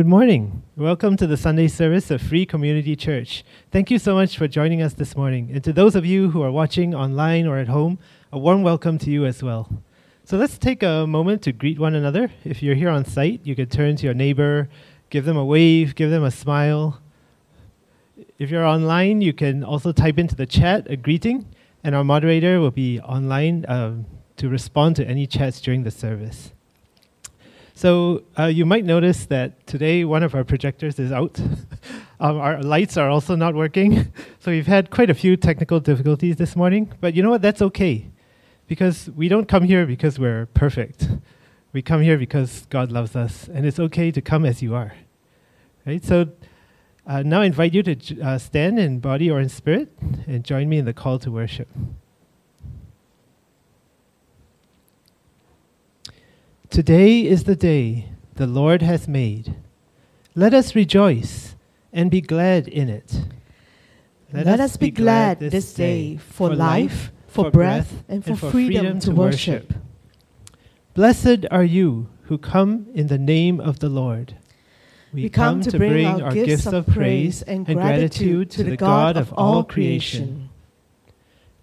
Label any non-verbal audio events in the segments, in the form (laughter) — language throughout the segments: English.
Good morning. Welcome to the Sunday service of Free Community Church. Thank you so much for joining us this morning. And to those of you who are watching online or at home, a warm welcome to you as well. So let's take a moment to greet one another. If you're here on site, you could turn to your neighbor, give them a wave, give them a smile. If you're online, you can also type into the chat a greeting, and our moderator will be online um, to respond to any chats during the service. So uh, you might notice that today one of our projectors is out. (laughs) um, our lights are also not working. (laughs) so we've had quite a few technical difficulties this morning. But you know what? That's okay. Because we don't come here because we're perfect. We come here because God loves us. And it's okay to come as you are. Right? So uh, now I invite you to uh, stand in body or in spirit and join me in the call to worship. Today is the day the Lord hath made. Let us rejoice and be glad in it. Let, Let us be glad this day for life, for breath, and for, freedom to worship. Blessed are you who come in the name of the Lord. We, come, to bring our gifts of praise and gratitude to the God of all creation.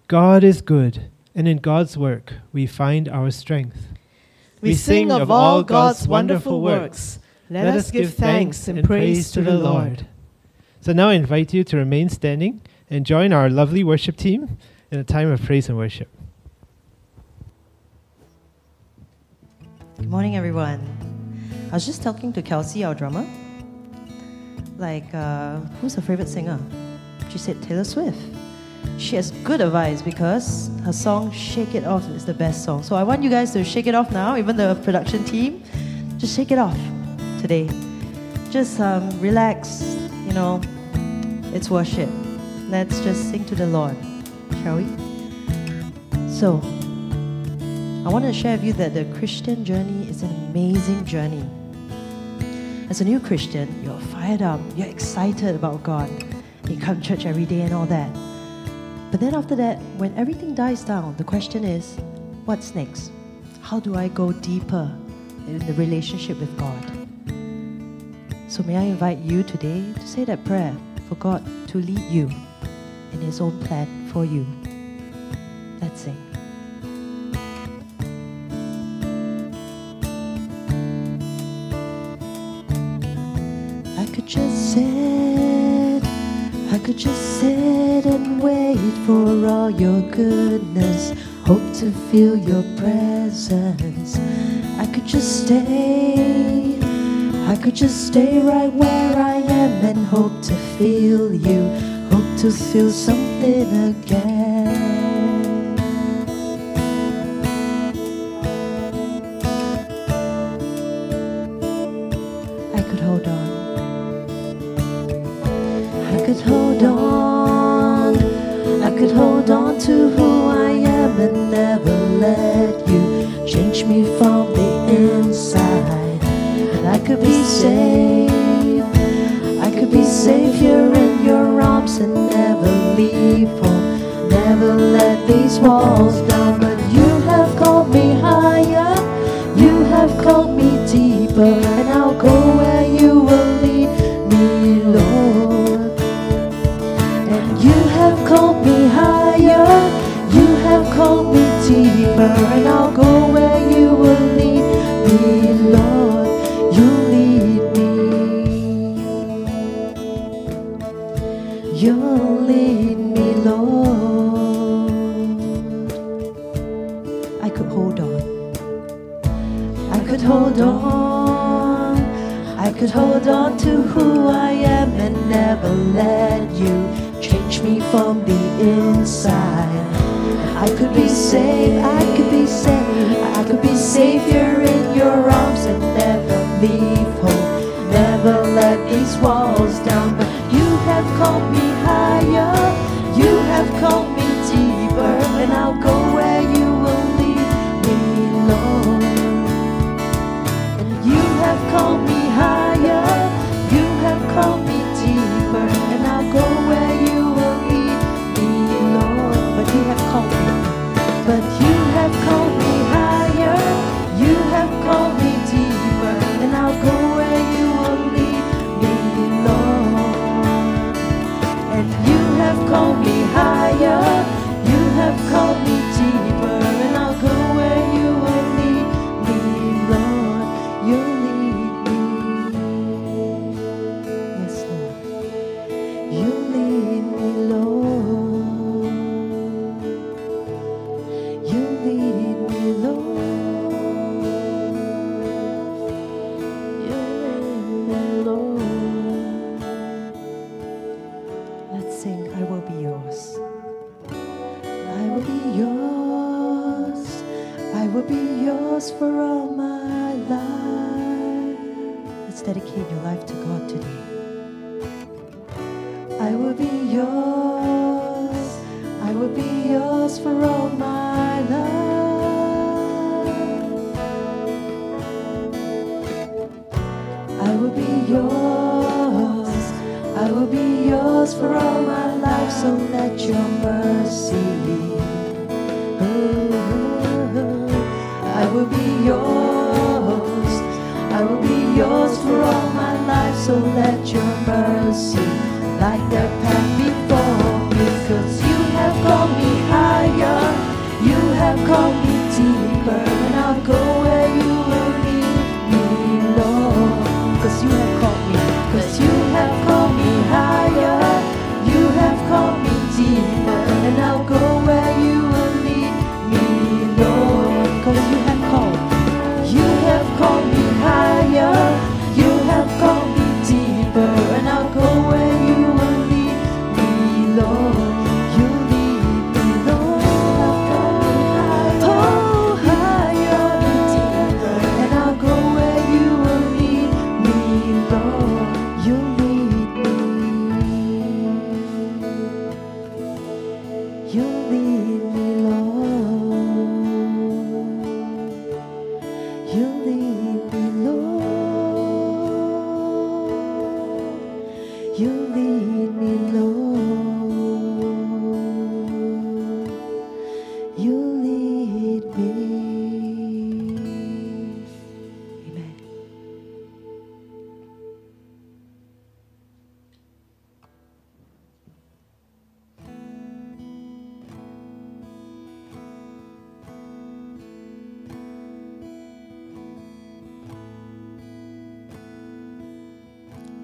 God is good, and in God's work we find our strength. We sing of all God's wonderful works. Let us give thanks and praise to the Lord. So now I invite you to remain standing and join our lovely worship team in a time of praise and worship. Good morning, everyone. I was just talking to Kelsey, our drummer. Like, uh, who's her favorite singer? She said Taylor Swift she has good advice because her song Shake It Off is the best song. So I want you guys to shake it off now, even the production team. Just shake it off today. Just um, relax, you know, it's worship. Let's just sing to the Lord, shall we? So, I want to share with you that the Christian journey is an amazing journey. As a new Christian, you're fired up, you're excited about God. You come to church every day and all that. But then after that, when everything dies down, the question is, what's next? How do I go deeper in the relationship with God? So may I invite you today to say that prayer for God to lead you in His own plan for you. Let's sing. I could just could just sit and wait for all your goodness. Hope to feel your presence. I could just stay. I could just stay right where I am and hope to feel you. Hope to feel something again. Safe. I could be safe here in your arms and never leave home. Never let these walls down. But you have called me higher. You have called me deeper. And I'll go where you will lead me, Lord. And you have called me higher, you have called me deeper, and I'll go where you Hold on to who I am and never let you change me from the inside. I could be safe, I could be safe, I could be here in your arms and never leave home. Never let these walls down, but you have called me higher, you have called me deeper, and I'll go where you will lead me, Lord. You have called me you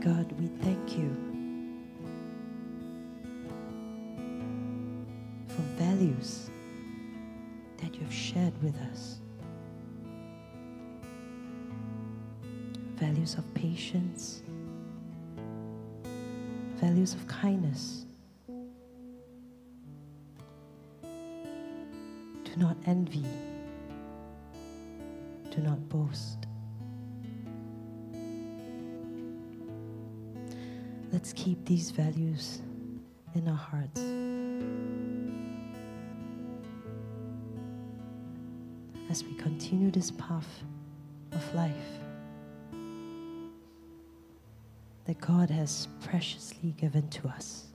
God, we thank you for values that you have shared with us values of patience, values of kindness. Do not envy. These values in our hearts. As we continue this path of life that God has preciously given to us.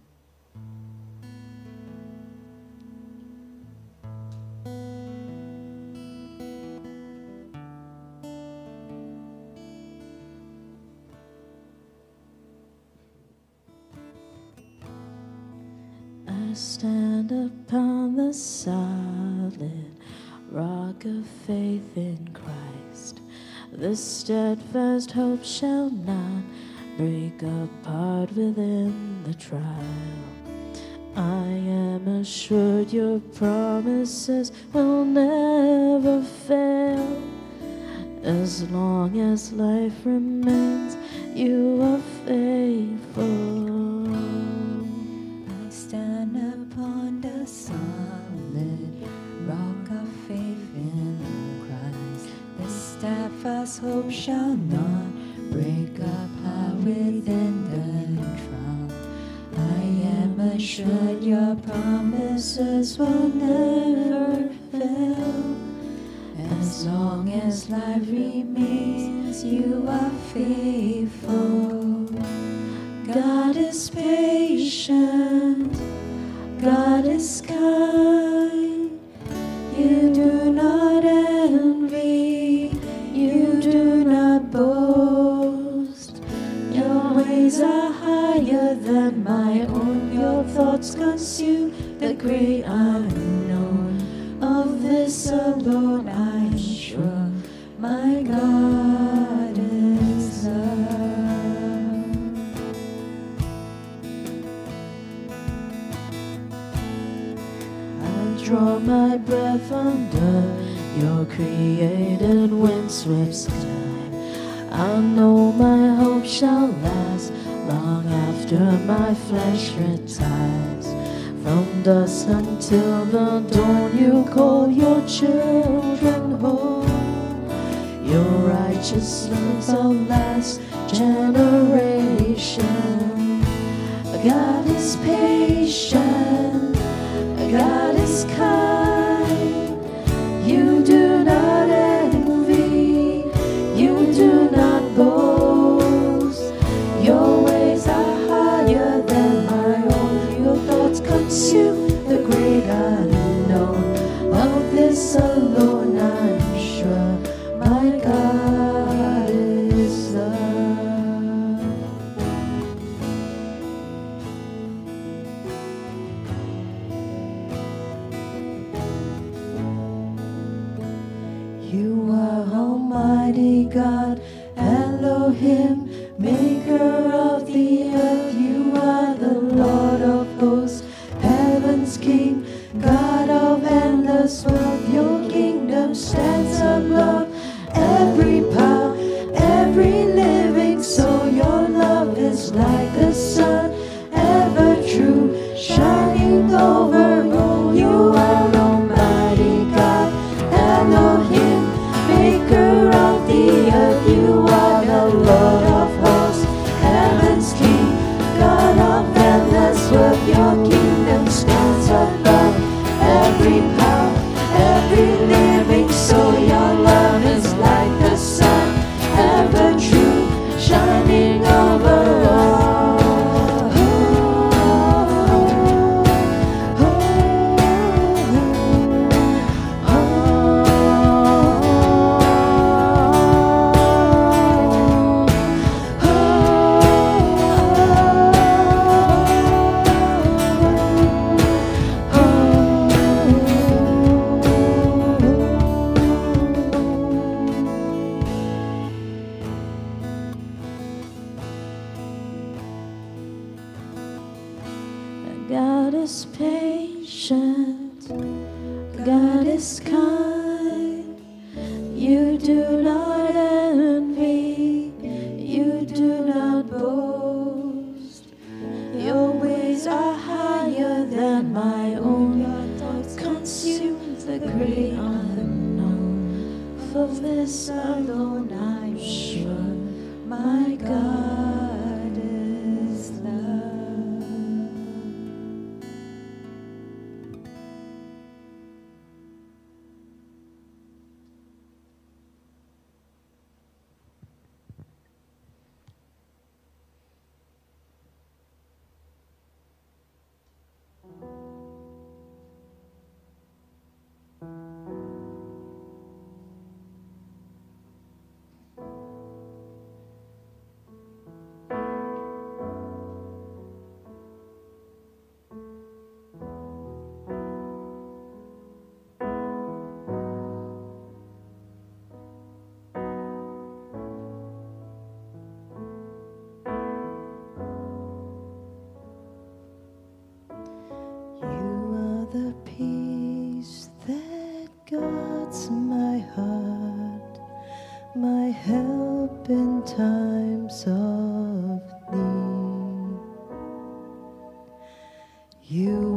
You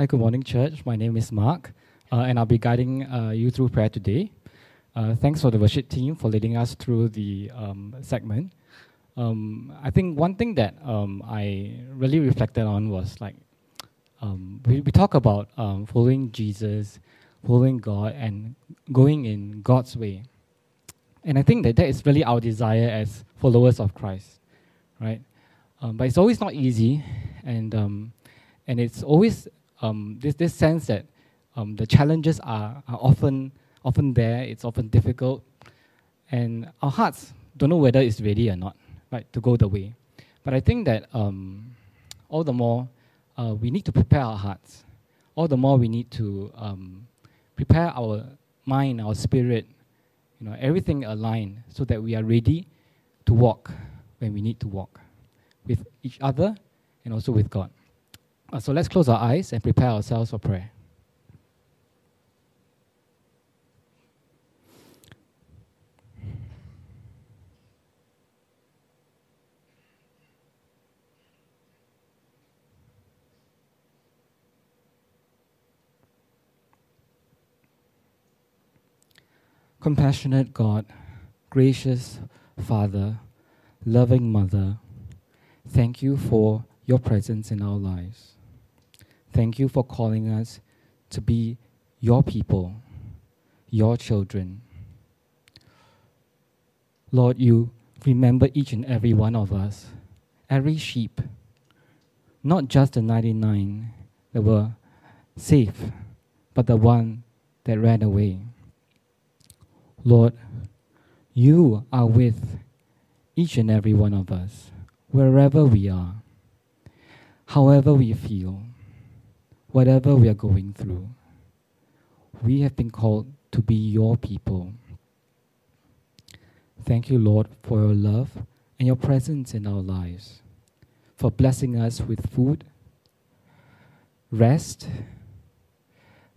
Hi, good morning, church. My name is Mark, uh, and I'll be guiding uh, you through prayer today. Uh, thanks for the worship team for leading us through the um, segment. Um, I think one thing that um, I really reflected on was like um, we, we talk about um, following Jesus, following God, and going in God's way. And I think that that is really our desire as followers of Christ, right? Um, but it's always not easy, and and it's always um, this this sense that um, the challenges are, are often often there. It's often difficult, and our hearts don't know whether it's ready or not, right, to go the way. But I think that um, all the more uh, we need to prepare our hearts. All the more we need to um, prepare our mind, our spirit, you know, everything aligned so that we are ready to walk when we need to walk with each other and also with God. Uh, so let's close our eyes and prepare ourselves for prayer. Compassionate God, gracious Father, loving Mother, thank you for your presence in our lives. Thank you for calling us to be your people, your children. Lord, you remember each and every one of us, every sheep, not just the 99 that were safe, but the one that ran away. Lord, you are with each and every one of us, wherever we are, however we feel whatever we are going through, we have been called to be your people. Thank you, Lord, for your love and your presence in our lives, for blessing us with food, rest,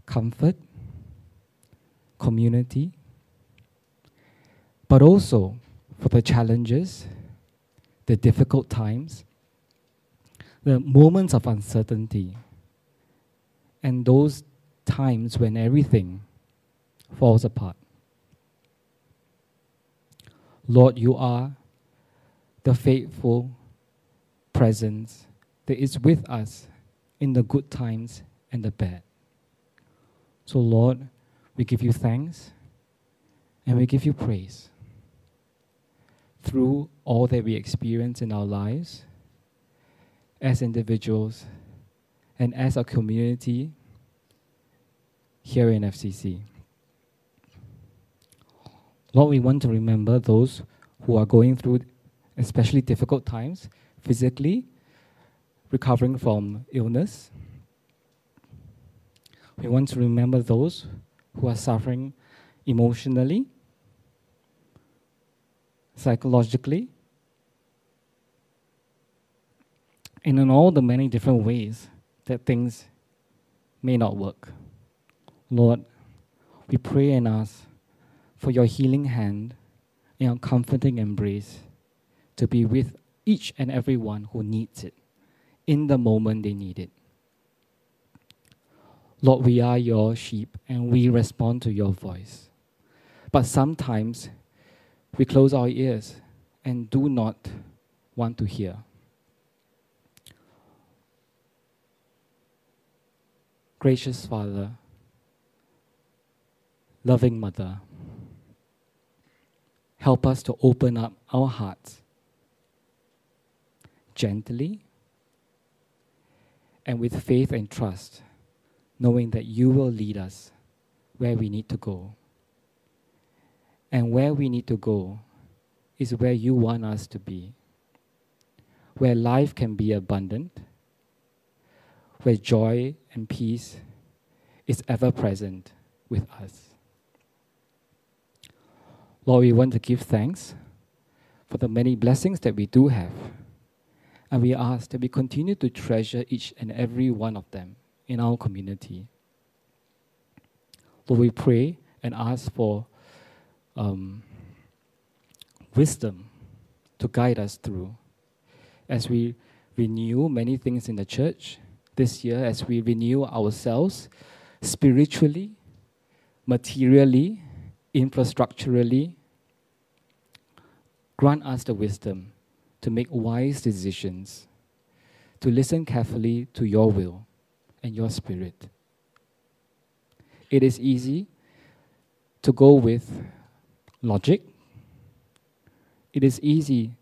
comfort, community, but also for the challenges, the difficult times, the moments of uncertainty and those times when everything falls apart. Lord, you are the faithful presence that is with us in the good times and the bad. So, Lord, we give you thanks and we give you praise. Through all that we experience in our lives, as individuals, and as a community here in FCC. Lord, we want to remember those who are going through especially difficult times physically, recovering from illness. We want to remember those who are suffering emotionally, psychologically, and in all the many different ways that things may not work. Lord, we pray and ask for your healing hand and your comforting embrace to be with each and every one who needs it in the moment they need it. Lord, we are your sheep and we respond to your voice. But sometimes we close our ears and do not want to hear. Gracious Father, loving Mother, help us to open up our hearts gently and with faith and trust, knowing that you will lead us where we need to go. And where we need to go is where you want us to be, where life can be abundant where joy and peace is ever present with us. Lord, we want to give thanks for the many blessings that we do have. And we ask that we continue to treasure each and every one of them in our community. Lord, we pray and ask for um, wisdom to guide us through as we renew many things in the church this year, as we renew ourselves spiritually, materially, infrastructurally. Grant us the wisdom to make wise decisions, to listen carefully to your will and your spirit. It is easy to go with logic. It is easy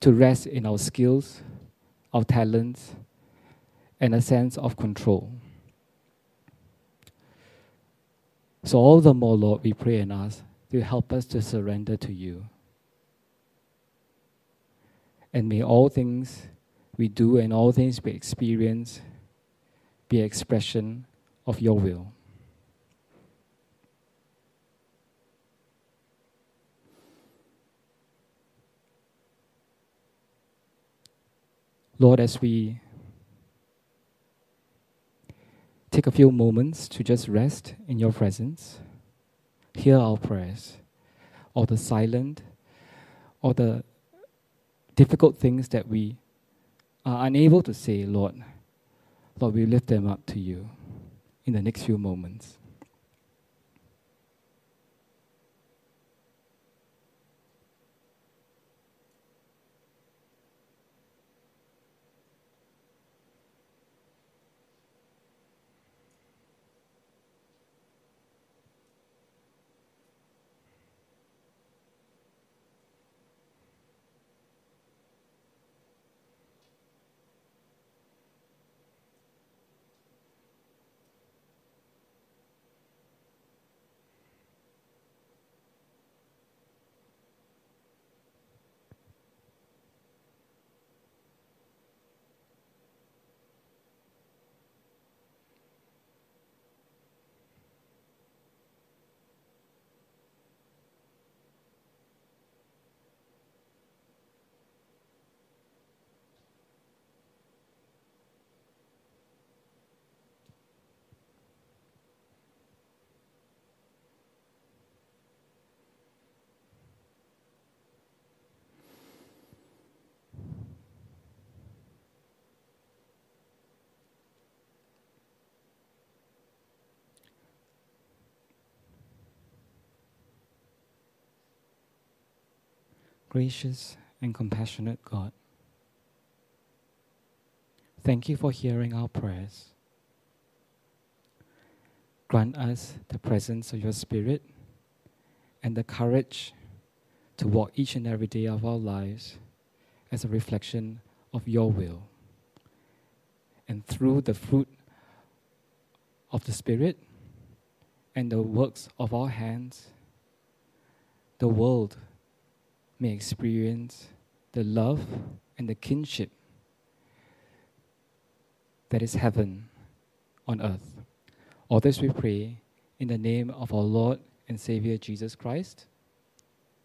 to rest in our skills, our talents, and a sense of control. So, all the more, Lord, we pray and ask to help us to surrender to you. And may all things we do and all things we experience be an expression of your will. Lord, as we take a few moments to just rest in your presence, hear our prayers, all the silent, all the difficult things that we are unable to say, Lord, Lord, we lift them up to you in the next few moments. Gracious and compassionate God, thank you for hearing our prayers. Grant us the presence of your Spirit and the courage to walk each and every day of our lives as a reflection of your will. And through the fruit of the Spirit and the works of our hands, the world may experience the love and the kinship that is heaven on earth. All this we pray in the name of our Lord and Savior Jesus Christ.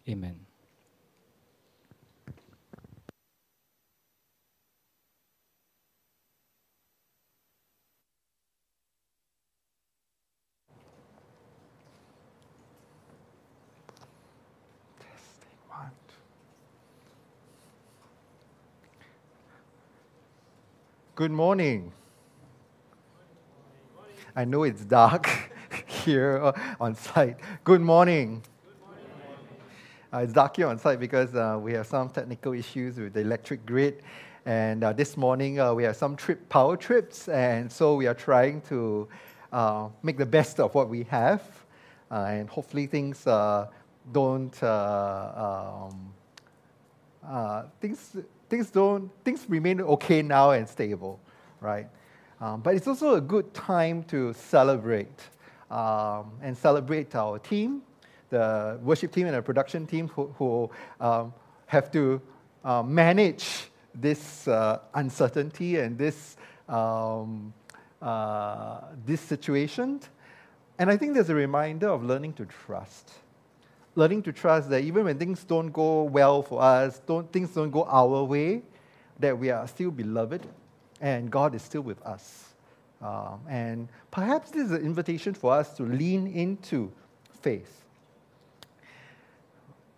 Amen. Good morning. I know it's dark (laughs) here on site. Good morning. Uh, it's dark here on site because uh, we have some technical issues with the electric grid. And uh, this morning uh, we have some trip power trips, and so we are trying to uh, make the best of what we have, uh, and hopefully things don't um, things things don't things remain okay now and stable, right? Um, but it's also a good time to celebrate um, and celebrate our team, the worship team and the production team who, who um, have to uh, manage this uh, uncertainty and this um, uh, this situation. And I think there's a reminder of learning to trust. Learning to trust that even when things don't go well for us, don't, things don't go our way, that we are still beloved and God is still with us. Um, and perhaps this is an invitation for us to lean into faith.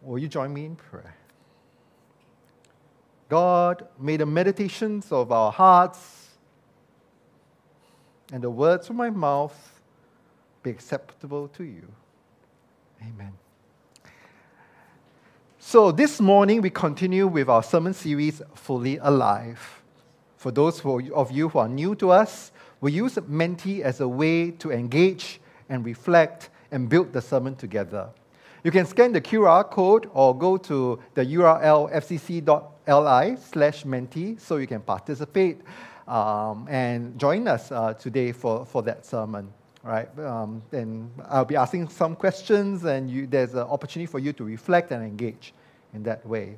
Will you join me in prayer? God, may the meditations of our hearts and the words of my mouth be acceptable to you. Amen. So, this morning we continue with our sermon series, Fully Alive. For those of you who are new to us, we use Menti as a way to engage and reflect and build the sermon together. You can scan the QR code or go to the URL fcc.li slash Menti so you can participate um, and join us uh, today for, for that sermon. Right, um, and I'll be asking some questions, and you, there's an opportunity for you to reflect and engage in that way.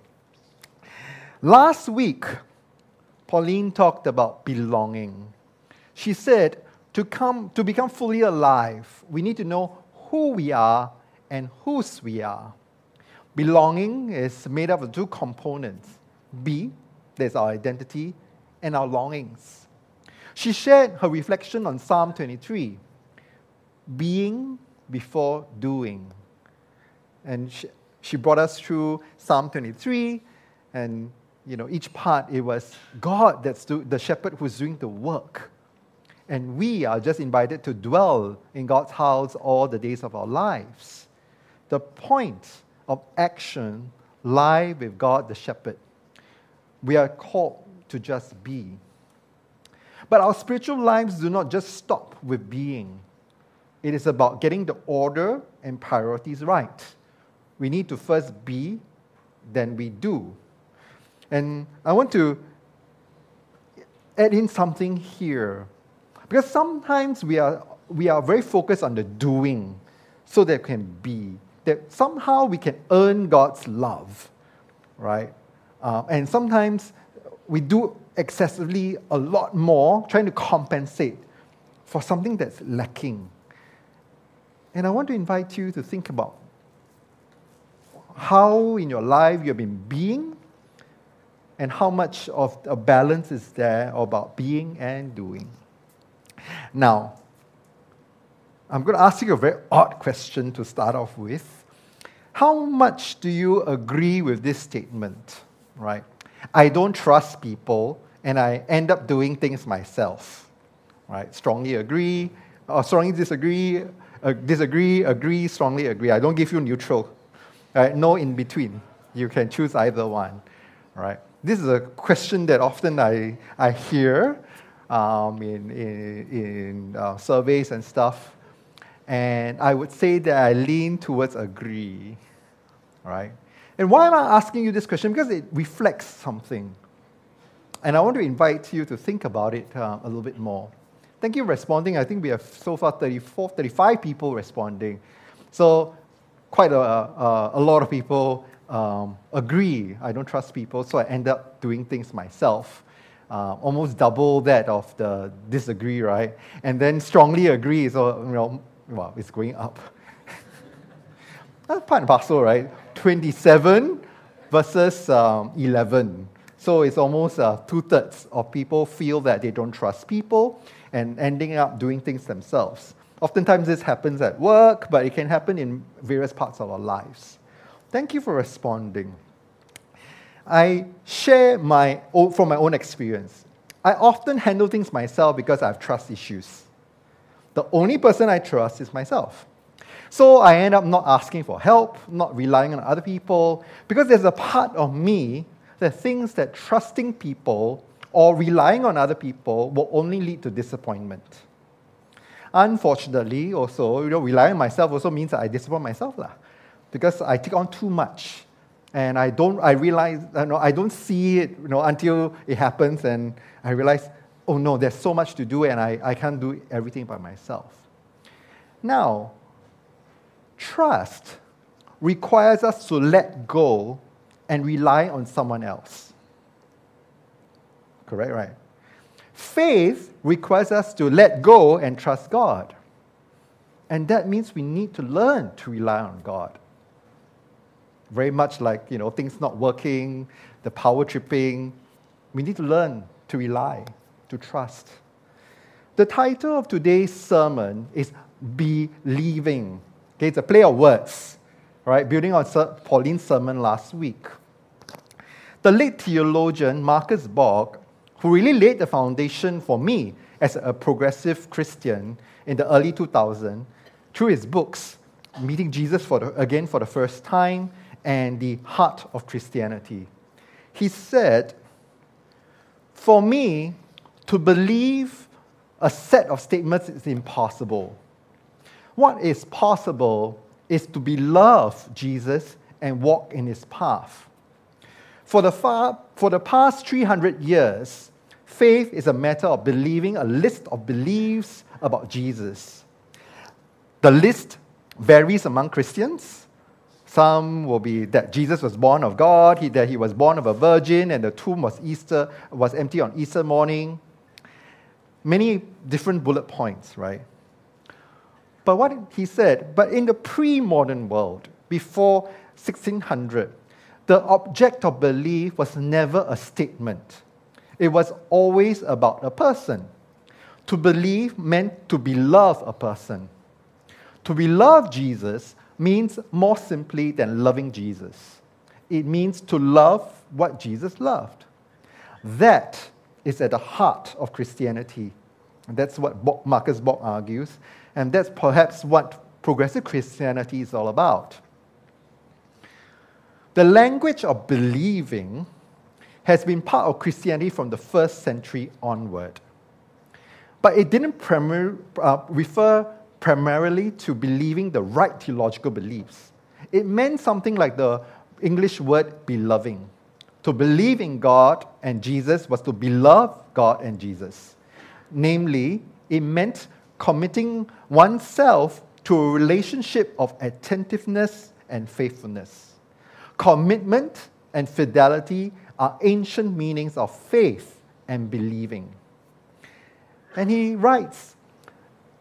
Last week, Pauline talked about belonging. She said, to, come, to become fully alive, we need to know who we are and whose we are. Belonging is made up of two components B, there's our identity, and our longings. She shared her reflection on Psalm 23 being before doing. And she, she brought us through Psalm 23 and you know, each part, it was God that's do, the shepherd who's doing the work. And we are just invited to dwell in God's house all the days of our lives. The point of action lie with God the shepherd. We are called to just be. But our spiritual lives do not just stop with being. It is about getting the order and priorities right. We need to first be, then we do. And I want to add in something here. Because sometimes we are, we are very focused on the doing so that can be, that somehow we can earn God's love, right? Uh, and sometimes we do excessively a lot more trying to compensate for something that's lacking. And I want to invite you to think about how in your life you have been being and how much of a balance is there about being and doing. Now, I'm going to ask you a very odd question to start off with. How much do you agree with this statement, right? I don't trust people and I end up doing things myself, right? Strongly agree, or strongly disagree, uh, disagree, agree, strongly agree. I don't give you neutral, right? No in between. You can choose either one, right? this is a question that often I, I hear um, in, in, in uh, surveys and stuff. And I would say that I lean towards agree, right? And why am I asking you this question? Because it reflects something. And I want to invite you to think about it uh, a little bit more. Thank you for responding. I think we have so far 34, 35 people responding. So, quite a, a, a lot of people um, agree. I don't trust people, so I end up doing things myself. Uh, almost double that of the disagree, right? And then strongly agree, so you know, well, it's going up. (laughs) That's part and parcel, right? 27 versus um, 11. So it's almost uh, two thirds of people feel that they don't trust people and ending up doing things themselves. Oftentimes, this happens at work, but it can happen in various parts of our lives. Thank you for responding. I share my own, from my own experience. I often handle things myself because I have trust issues. The only person I trust is myself. So I end up not asking for help, not relying on other people, because there's a part of me that thinks that trusting people or relying on other people will only lead to disappointment. Unfortunately, also, you know, relying on myself also means that I disappoint myself. Lah because I take on too much. And I don't, I realize, uh, you know, I don't see it you know, until it happens and I realize, oh no, there's so much to do and I, I can't do everything by myself. Now, trust requires us to let go and rely on someone else. Correct, right? Faith requires us to let go and trust God. And that means we need to learn to rely on God. very much like you know things not working, the power tripping. We need to learn to rely, to trust. The title of today's sermon is BE-Living. Okay, it's a play of words, right? Building on Pauline's sermon last week. The late theologian Marcus Borg, who really laid the foundation for me as a progressive Christian in the early 2000s, through his books, Meeting Jesus for the, again for the first time and The Heart of Christianity. He said, For me, to believe a set of statements is impossible. What is possible is to beloved Jesus and walk in his path. For the, far, for the past 300 years, faith is a matter of believing a list of beliefs about Jesus. The list varies among Christians. Some will be that Jesus was born of God, he, that he was born of a virgin, and the tomb was Easter was empty on Easter morning. Many different bullet points, right? But what he said, but in the pre-modern world, before 1600, the object of belief was never a statement. It was always about a person. To believe meant to beloved a person. To beloved Jesus means more simply than loving Jesus. It means to love what Jesus loved. That is at the heart of Christianity. That's what Marcus Borg argues, and that's perhaps what progressive Christianity is all about. The language of believing has been part of Christianity from the first century onward. But it didn't primar- uh, refer primarily to believing the right theological beliefs. It meant something like the English word beloving. To believe in God and Jesus was to beloved God and Jesus. Namely, it meant committing oneself to a relationship of attentiveness and faithfulness. Commitment and fidelity are ancient meanings of faith and believing. And he writes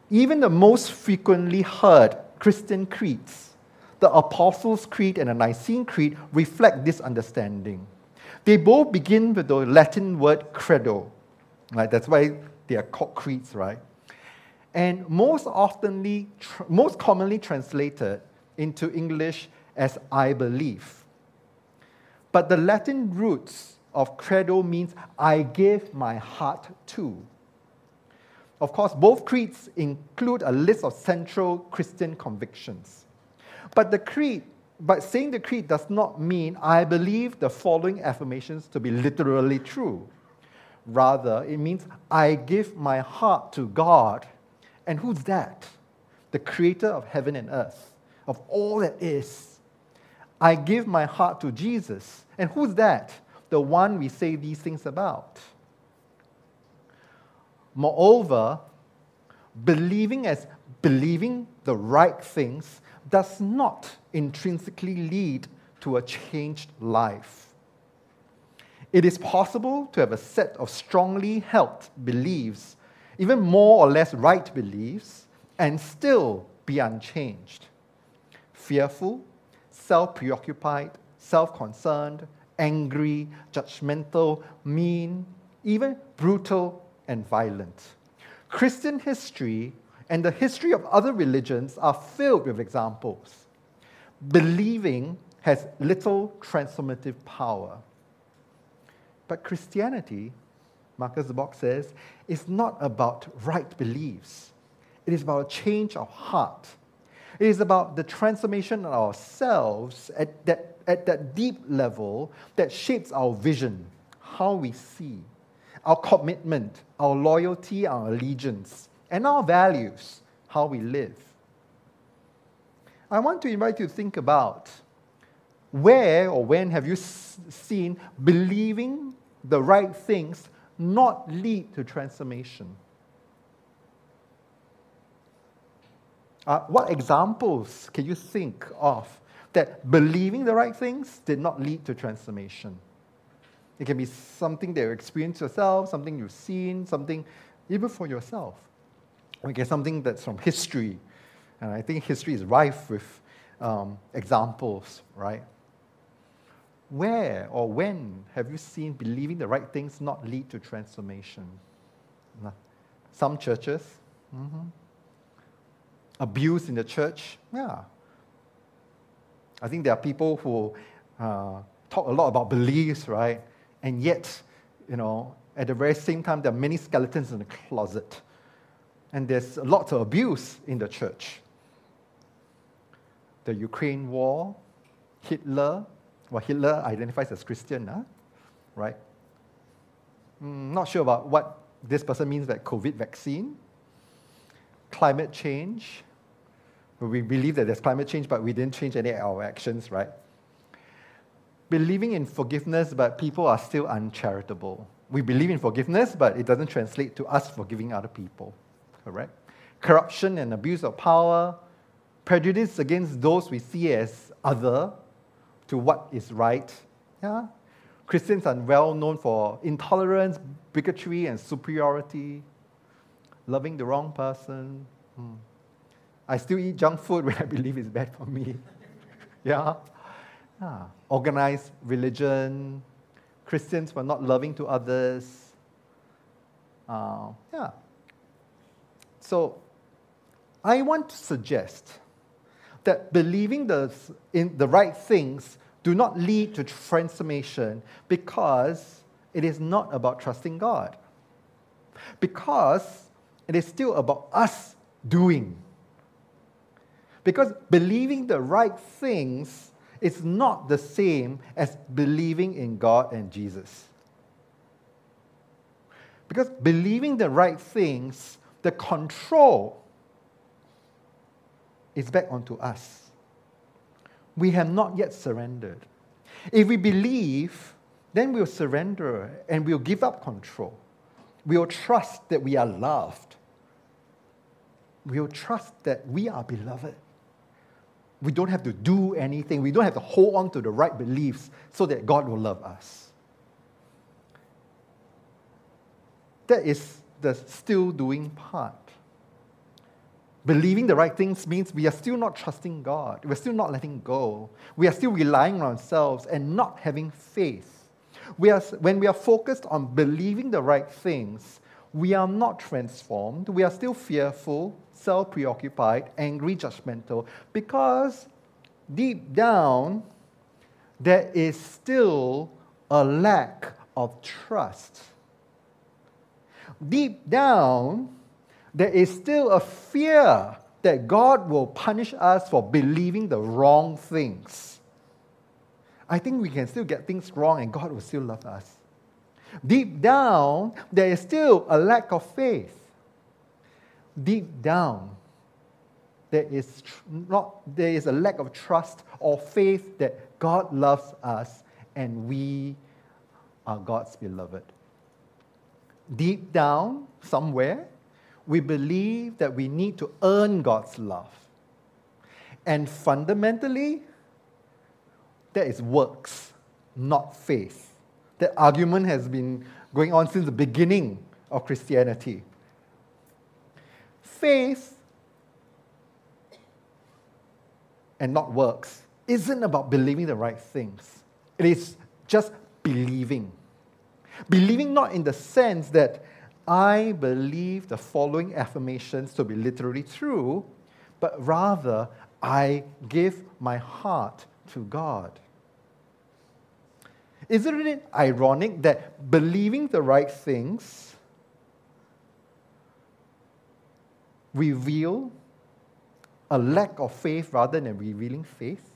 even the most frequently heard Christian creeds, the Apostles' Creed and the Nicene Creed, reflect this understanding. They both begin with the Latin word credo. Right? That's why they are called creeds, right? And most oftenly, most commonly translated into English as I believe. But the Latin roots of credo means I give my heart to. Of course, both creeds include a list of central Christian convictions. But the creed, but saying the creed does not mean I believe the following affirmations to be literally true. Rather, it means I give my heart to God. And who's that? The creator of heaven and earth, of all that is. I give my heart to Jesus. And who's that? The one we say these things about. Moreover, believing as believing the right things does not intrinsically lead to a changed life. It is possible to have a set of strongly held beliefs, even more or less right beliefs, and still be unchanged. Fearful, self preoccupied, self concerned, angry, judgmental, mean, even brutal and violent. Christian history and the history of other religions are filled with examples. Believing has little transformative power. But Christianity, Marcus Borg says, is not about right beliefs. It is about a change of heart. It is about the transformation of ourselves at that, at that deep level that shapes our vision, how we see, our commitment, our loyalty, our allegiance, and our values, how we live. I want to invite you to think about where or when have you seen believing the right things not lead to transformation? Uh, what examples can you think of that believing the right things did not lead to transformation? It can be something that you experienced yourself, something you've seen, something even for yourself. Okay, something that's from history. And I think history is rife with um, examples, right? Where or when have you seen believing the right things not lead to transformation? Some churches. Mm-hmm. Abuse in the church. Yeah. I think there are people who uh, talk a lot about beliefs, right? And yet, you know, at the very same time, there are many skeletons in the closet. And there's lots of abuse in the church. The Ukraine war, Hitler, well, Hitler identifies as Christian, huh? right? Mm, not sure about what this person means by COVID vaccine, climate change. We believe that there's climate change, but we didn't change any of our actions, right? Believing in forgiveness, but people are still uncharitable. We believe in forgiveness, but it doesn't translate to us forgiving other people, correct? Corruption and abuse of power, prejudice against those we see as other to what is right. Yeah? Christians are well known for intolerance, bigotry, and superiority, loving the wrong person. Hmm. I still eat junk food when I believe it's bad for me. (laughs) yeah? yeah? Organized religion, Christians were not loving to others. Uh, yeah. So, I want to suggest that believing the, in the right things do not lead to transformation because it is not about trusting God. Because it is still about us doing. Because believing the right things is not the same as believing in God and Jesus. Because believing the right things, the control is back onto us. We have not yet surrendered. If we believe, then we'll surrender and we'll give up control. We'll trust that we are loved. We'll trust that we are beloved. We don't have to do anything. We don't have to hold on to the right beliefs so that God will love us. That is the still doing part. Believing the right things means we are still not trusting God. We're still not letting go. We are still relying on ourselves and not having faith. We are, when we are focused on believing the right things, we are not transformed. We are still fearful, self preoccupied, angry, judgmental, because deep down, there is still a lack of trust. Deep down, there is still a fear that God will punish us for believing the wrong things. I think we can still get things wrong and God will still love us. Deep down, there is still a lack of faith. Deep down, there is tr- not there is a lack of trust or faith that God loves us and we are God's beloved. Deep down, somewhere, we believe that we need to earn God's love. And fundamentally, that is works, not faith. That argument has been going on since the beginning of Christianity. Faith and not works isn't about believing the right things, it is just believing. Believing not in the sense that I believe the following affirmations to be literally true, but rather I give my heart to God. Isn't it ironic that believing the right things reveal a lack of faith rather than revealing faith?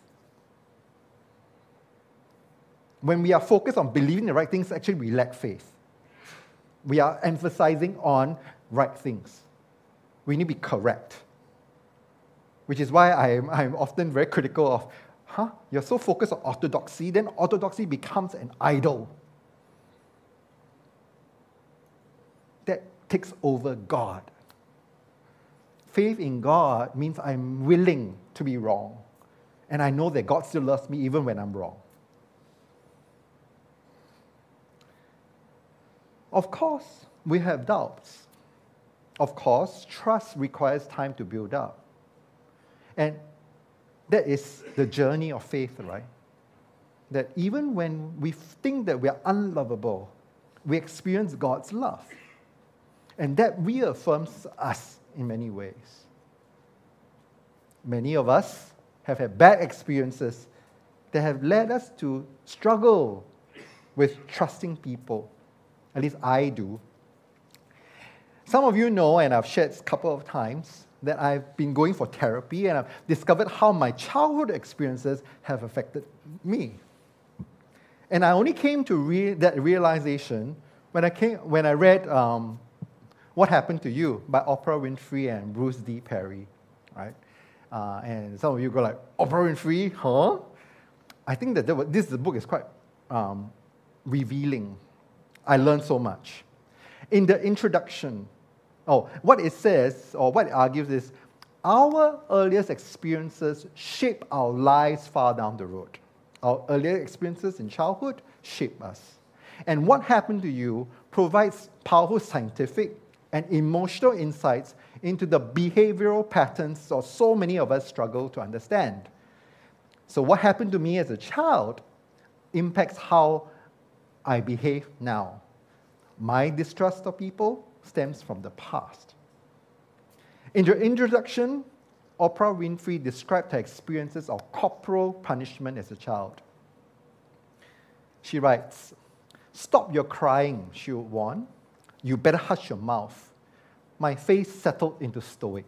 When we are focused on believing the right things, actually we lack faith we are emphasizing on right things. We need to be correct. Which is why I'm, I'm often very critical of, huh? You're so focused on orthodoxy, then orthodoxy becomes an idol that takes over God. Faith in God means I'm willing to be wrong. And I know that God still loves me even when I'm wrong. Of course, we have doubts. Of course, trust requires time to build up. And that is the journey of faith, right? that even when we think that we are unlovable, we experience God's love. And that reaffirms us in many ways. Many of us have had bad experiences that have led us to struggle with trusting people. At least I do. Some of you know, and I've shared a couple of times, that I've been going for therapy and I've discovered how my childhood experiences have affected me. And I only came to re- that realization when I, came, when I read um, What Happened to You by Oprah Winfrey and Bruce D. Perry, right? Uh, and some of you go like, Oprah Winfrey, huh? I think that this book is quite um, revealing. I learned so much. In the introduction, oh, what it says, or what it argues is, our earliest experiences shape our lives far down the road. Our earlier experiences in childhood shape us. And what happened to you provides powerful scientific and emotional insights into the behavioral patterns that so many of us struggle to understand. So, what happened to me as a child impacts how I behave now. My distrust of people stems from the past. In the introduction, Oprah Winfrey described her experiences of corporal punishment as a child. She writes, Stop your crying, she would warn. You better hush your mouth. My face settled into stoic.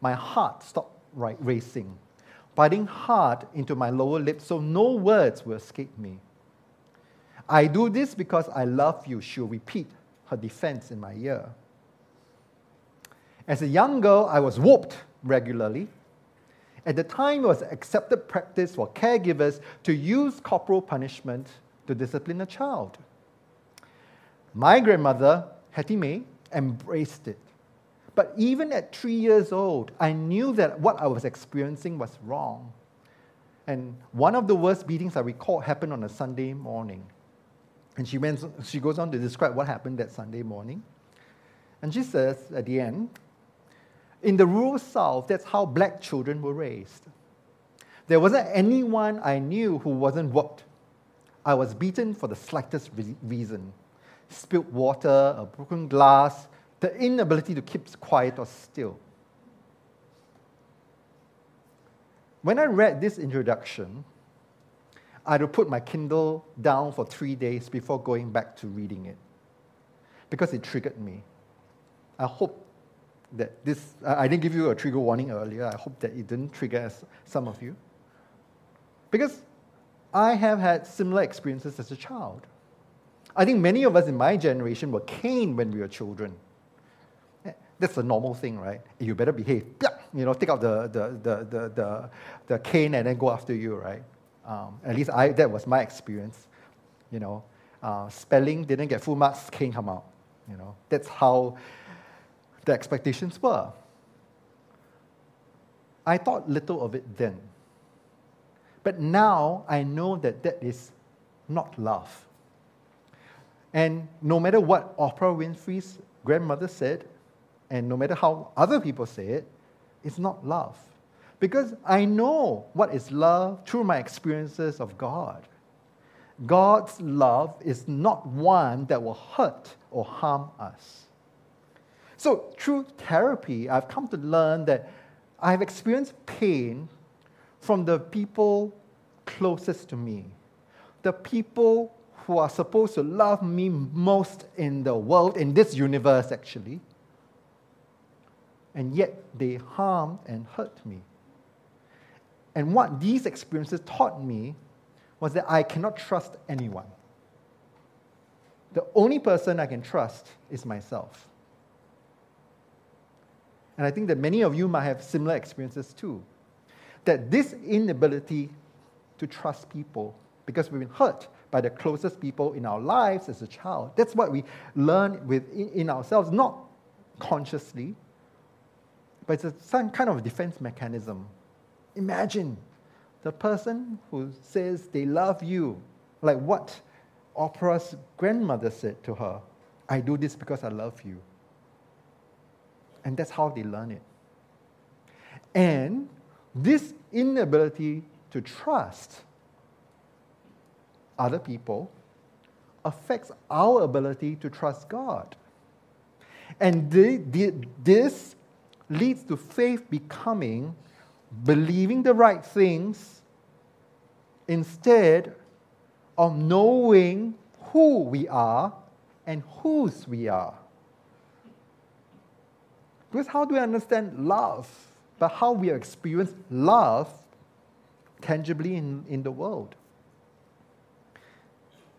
My heart stopped racing, biting hard into my lower lip so no words will escape me. I do this because I love you, she'll repeat her defense in my ear. As a young girl, I was whooped regularly. At the time, it was accepted practice for caregivers to use corporal punishment to discipline a child. My grandmother, Hattie Mae, embraced it. But even at three years old, I knew that what I was experiencing was wrong. And one of the worst beatings I recall happened on a Sunday morning. And she, went, she goes on to describe what happened that Sunday morning. And she says at the end, in the rural South, that's how black children were raised. There wasn't anyone I knew who wasn't whooped. I was beaten for the slightest re- reason spilled water, a broken glass, the inability to keep quiet or still. When I read this introduction, I had to put my Kindle down for three days before going back to reading it because it triggered me. I hope that this, I didn't give you a trigger warning earlier. I hope that it didn't trigger some of you. Because I have had similar experiences as a child. I think many of us in my generation were caned when we were children. Eh, that's a normal thing, right? You better behave. You know, take out the, the, the, the, the, the cane and then go after you, right? Um, at least I, that was my experience. You know, uh, spelling didn't get full marks, cane come out. You know, that's how the expectations were. I thought little of it then. But now I know that that is not love. And no matter what Oprah Winfrey's grandmother said, and no matter how other people say it, it's not love. Because I know what is love through my experiences of God. God's love is not one that will hurt or harm us. So, through therapy, I've come to learn that I've experienced pain from the people closest to me, the people who are supposed to love me most in the world, in this universe actually, and yet they harmed and hurt me. And what these experiences taught me was that I cannot trust anyone. The only person I can trust is myself. And I think that many of you might have similar experiences too. That this inability to trust people because we've been hurt by the closest people in our lives as a child. That's what we learn within in ourselves, not consciously, but it's a, some kind of defense mechanism. Imagine the person who says they love you, like what Oprah's grandmother said to her I do this because I love you. And that's how they learn it. And this inability to trust other people affects our ability to trust God. And this leads to faith becoming believing the right things instead of knowing who we are and whose we are. Because how do we understand love? But how we experience love tangibly in, in the world.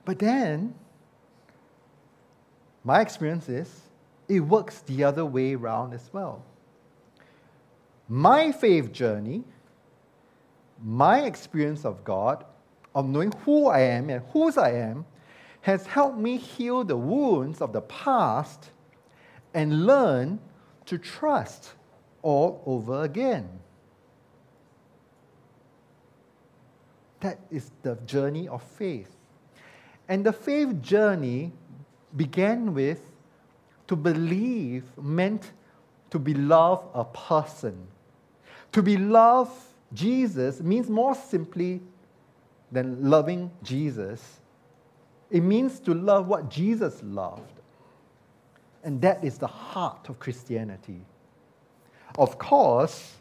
But then, my experience is it works the other way around as well. My faith journey, my experience of God, of knowing who I am and whose I am, has helped me heal the wounds of the past and learn to trust all over again. That is the journey of faith. And the faith journey began with to believe meant to beloved a person. To beloved Jesus means more simply than loving Jesus. It means to love what Jesus loved. And that is the heart of Christianity. Of course,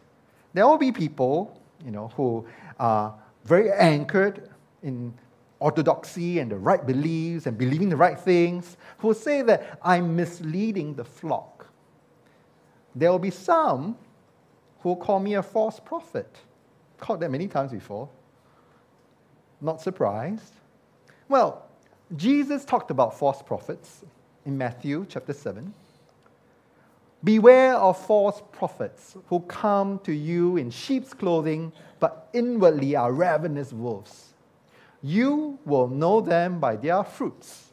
there will be people, you know, who are very anchored in orthodoxy and the right beliefs and believing the right things, who say that I'm misleading the flock. There will be some who will call me a false prophet. Called that many times before. Not surprised. Well, Jesus talked about false prophets in Matthew chapter 7. Beware of false prophets who come to you in sheep's clothing, but inwardly are ravenous wolves. You will know them by their fruits.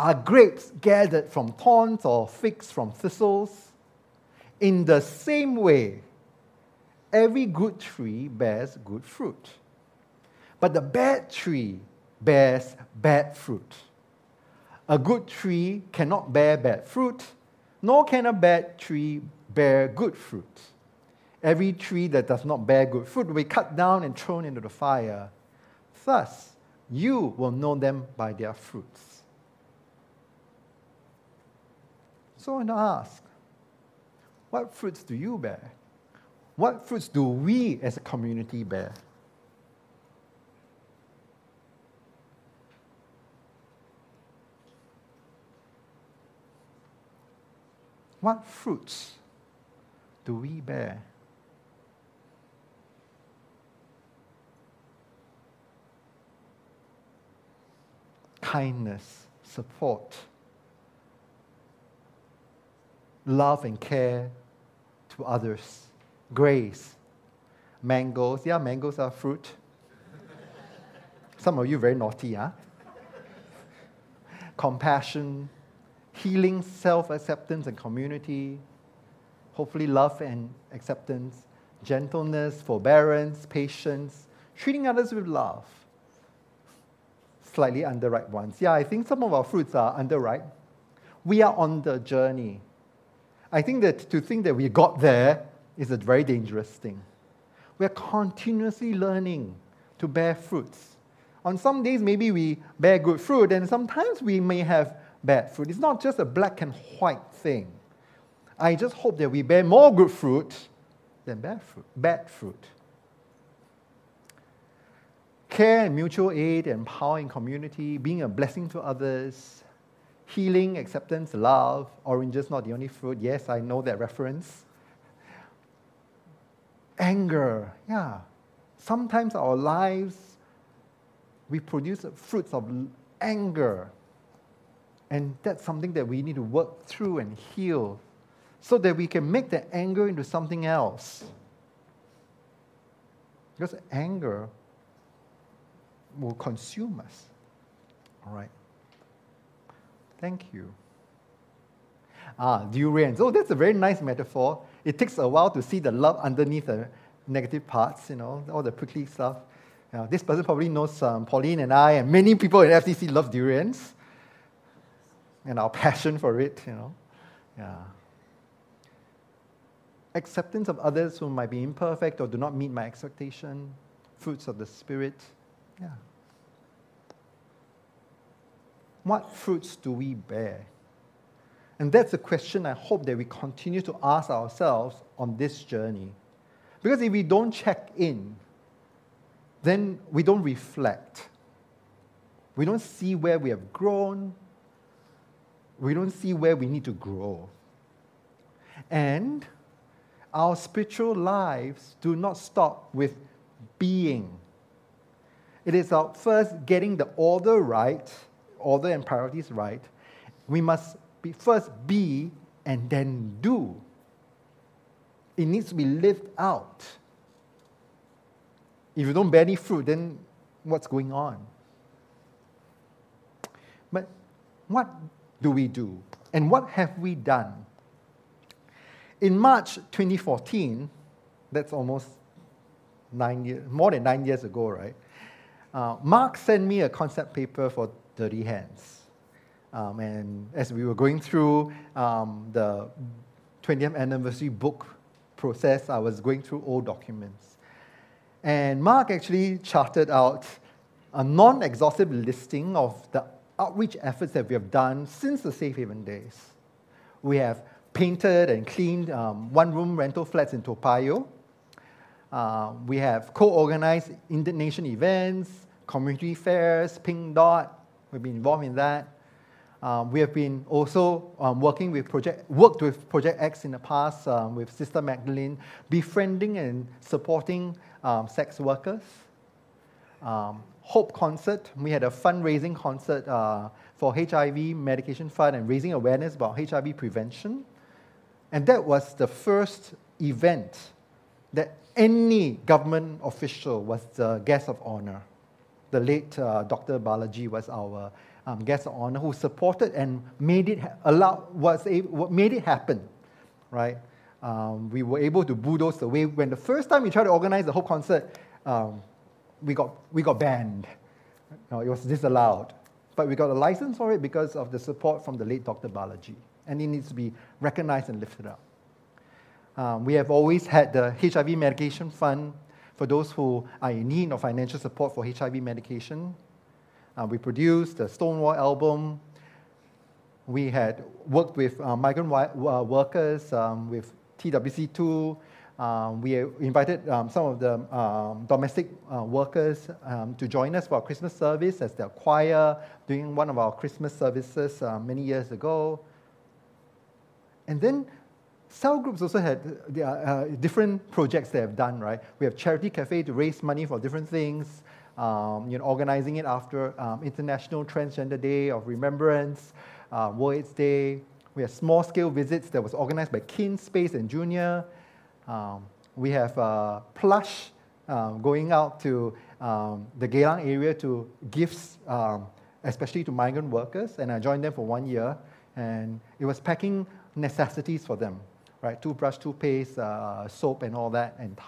Are grapes gathered from thorns or figs from thistles? In the same way, every good tree bears good fruit, but the bad tree bears bad fruit. A good tree cannot bear bad fruit, nor can a bad tree bear good fruit. Every tree that does not bear good fruit will be cut down and thrown into the fire. Thus, you will know them by their fruits. So I ask, what fruits do you bear? What fruits do we as a community bear? What fruits do we bear? Kindness, support, love and care to others, grace, mangoes. Yeah, mangoes are fruit. Some of you very naughty, huh? Compassion, healing, self acceptance, and community. Hopefully, love and acceptance, gentleness, forbearance, patience, treating others with love. Slightly underripe ones. Yeah, I think some of our fruits are underripe. We are on the journey. I think that to think that we got there is a very dangerous thing. We are continuously learning to bear fruits. On some days, maybe we bear good fruit, and sometimes we may have bad fruit. It's not just a black and white thing. I just hope that we bear more good fruit than bad fruit. Bad fruit. Care and mutual aid, and power in community, being a blessing to others, healing, acceptance, love. Oranges not the only fruit. Yes, I know that reference. Anger, yeah. Sometimes our lives, we produce fruits of anger and that's something that we need to work through and heal so that we can make that anger into something else. Because anger will consume us. All right. Thank you. Ah, durians. Oh, that's a very nice metaphor. It takes a while to see the love underneath the negative parts, you know, all the prickly stuff. Yeah, this person probably knows um, Pauline and I, and many people in FCC love durians and our (laughs) passion for it, you know. Yeah. Acceptance of others who might be imperfect or do not meet my expectation, fruits of the Spirit. Yeah. what fruits do we bear? And that's a question I hope that we continue to ask ourselves on this journey. Because if we don't check in, then we don't reflect. We don't see where we have grown. We don't see where we need to grow. And our spiritual lives do not stop with being. It is about first getting the order right, order and priorities right. We must be, first be and then do. It needs to be lived out. If you don't bear any fruit, then what's going on? But what do we do? And what have we done? In March 2014, that's almost nine years, more than nine years ago, right? Uh, Mark sent me a concept paper for Dirty Hands. Um, and as we were going through um, the 20th anniversary book process, I was going through old documents. And Mark actually charted out a non exhaustive listing of the outreach efforts that we have done since the Safe Haven days. We have painted and cleaned um, one room rental flats in Toa Payoh. Uh, we have co organized Indignation events, community fairs, Pink Dot, we've been involved in that. Um, we have been also um, working with project, worked with Project X in the past um, with Sister Magdalene, befriending and supporting um, sex workers. Um, Hope concert, we had a fundraising concert uh, for HIV medication fund and raising awareness about HIV prevention. And that was the first event that any government official was the guest of honor. The late uh, Dr. Balaji was our um, guest of honor who supported and made it allow, was able, made it happen, right? Um, we were able to bulldoze the way. When the first time we tried to organize the whole concert, um, we, got, we got banned. No, it was disallowed. But we got a license for it because of the support from the late Dr. Balaji. And it needs to be recognized and lifted up. Um, we have always had the HIV medication fund for those who are in need of financial support for HIV medication. Uh, we produced the Stonewall album. We had worked with uh, migrant wi- uh, workers, um, with TWC2. Um, we invited um, some of the um, domestic uh, workers um, to join us for our Christmas service as their choir during one of our Christmas services uh, many years ago. And then cell groups also had uh, different projects they have done, right? We have Charity Cafe to raise money for different things um, you know, organizing it after um, International Transgender Day of Remembrance, uh, World AIDS Day. We have small scale visits that was organized by Kin Space and Junior. Um, we have uh, Plush um, going out to um, the Geylang area to gifts, um, especially to migrant workers, and I joined them for one year, and it was packing necessities for them, right? Toothbrush, toothpaste, uh, soap, and all that, and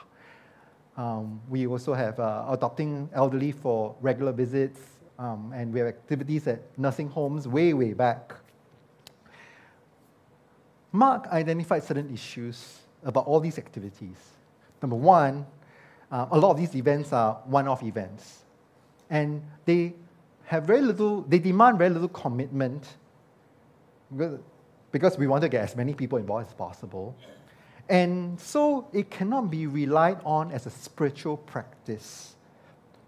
um, we also have uh, adopting elderly for regular visits, um, and we have activities at nursing homes way, way back. Mark identified certain issues about all these activities. Number one, uh, a lot of these events are one off events, and they have very little, they demand very little commitment because, we want to get as many people involved as possible. And so it cannot be relied on as a spiritual practice.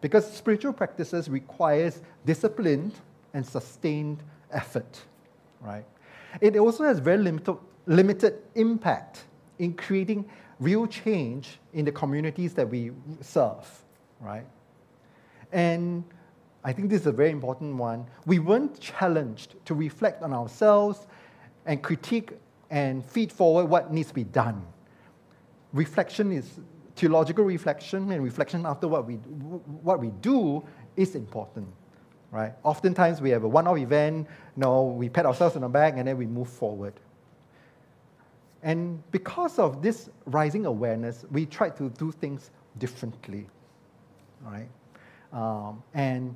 Because spiritual practices requires disciplined and sustained effort, right? It also has very limited, limited impact in creating real change in the communities that we serve, right? And I think this is a very important one. We weren't challenged to reflect on ourselves and critique and feed forward what needs to be done. Reflection is theological reflection and reflection after what we, what we do is important, right? Oftentimes we have a one-off event, you know, we pat ourselves on the back and then we move forward. And because of this rising awareness, we try to do things differently, right? Um, and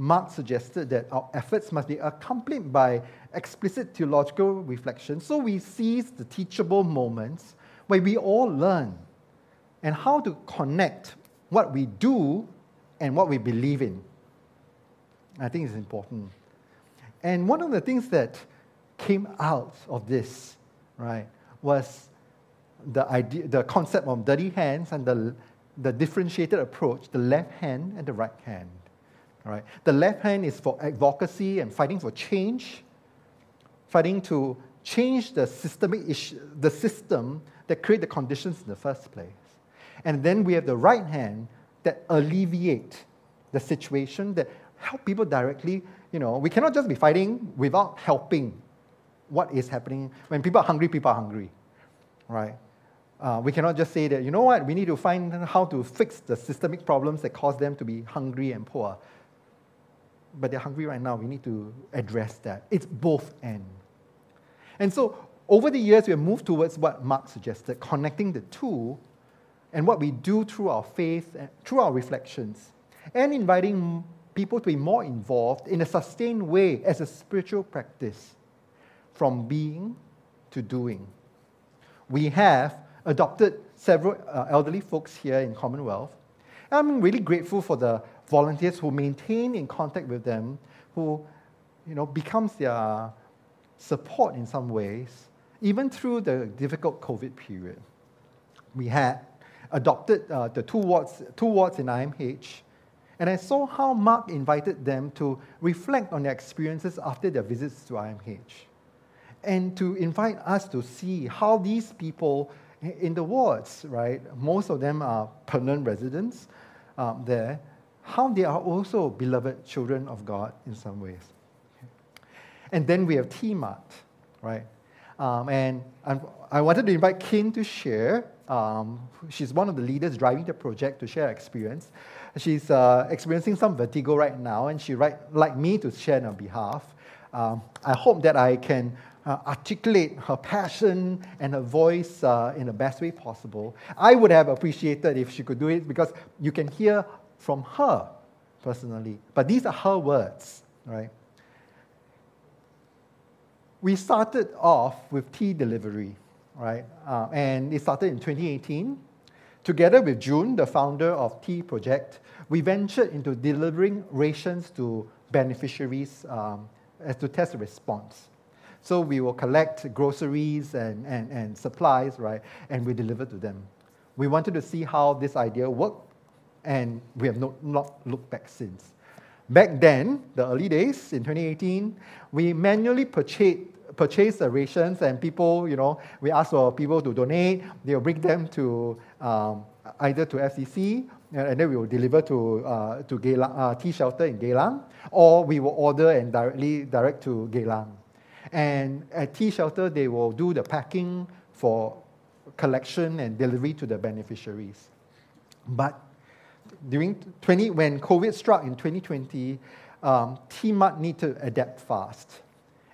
Mark suggested that our efforts must be accompanied by explicit theological reflection. So we seize the teachable moments where we all learn and how to connect what we do and what we believe in. I think it's important. And one of the things that came out of this, right, was the idea, the concept of dirty hands and the, the differentiated approach, the left hand and the right hand. Right? The left hand is for advocacy and fighting for change, fighting to change the systemic issue, the system that create the conditions in the first place. And then we have the right hand that alleviate the situation, that help people directly. You know, we cannot just be fighting without helping what is happening. When people are hungry, people are hungry, right? Uh, we cannot just say that, you know what, we need to find how to fix the systemic problems that cause them to be hungry and poor. But they're hungry right now. We need to address that. It's both ends. And so over the years, we have moved towards what Mark suggested, connecting the two and what we do through our faith, through our reflections, and inviting people to be more involved in a sustained way as a spiritual practice from being to doing. We have adopted several uh, elderly folks here in Commonwealth. I'm really grateful for the volunteers who maintain in contact with them, who you know, becomes their support in some ways, even through the difficult COVID period. We had adopted uh, the two wards, two wards in IMH, and I saw how Mark invited them to reflect on their experiences after their visits to IMH, and to invite us to see how these people in the wards, right, most of them are permanent residents um, there, how they are also beloved children of God in some ways. And then we have T-Mart, right? Um, and I'm, i wanted to invite Kim to share. Um, she's one of the leaders driving the project to share her experience. She's uh, experiencing some vertigo right now, and she would like me to share on her behalf. Um, I hope that I can uh, articulate her passion and her voice uh, in the best way possible. I would have appreciated if she could do it because you can hear from her personally. But these are her words, right? we started off with tea delivery, right? Uh, and it started in 2018. Together with June, the founder of T Project, we ventured into delivering rations to beneficiaries um, as to test response. So we will collect groceries and, and, and supplies, right, and we deliver to them. We wanted to see how this idea worked, and we have not, not looked back since. Back then, the early days in 2018, we manually purchased purchase the rations and people, you know, we ask for people to donate. They'll bring them to um, either to FCC and then we will deliver to, uh, to Geylang, uh, tea shelter in Geylang, or we will order and directly direct to Geylang. And at tea shelter, they will do the packing for collection and delivery to the beneficiaries. But during 20, when COVID struck in 2020, um, need to adapt fast.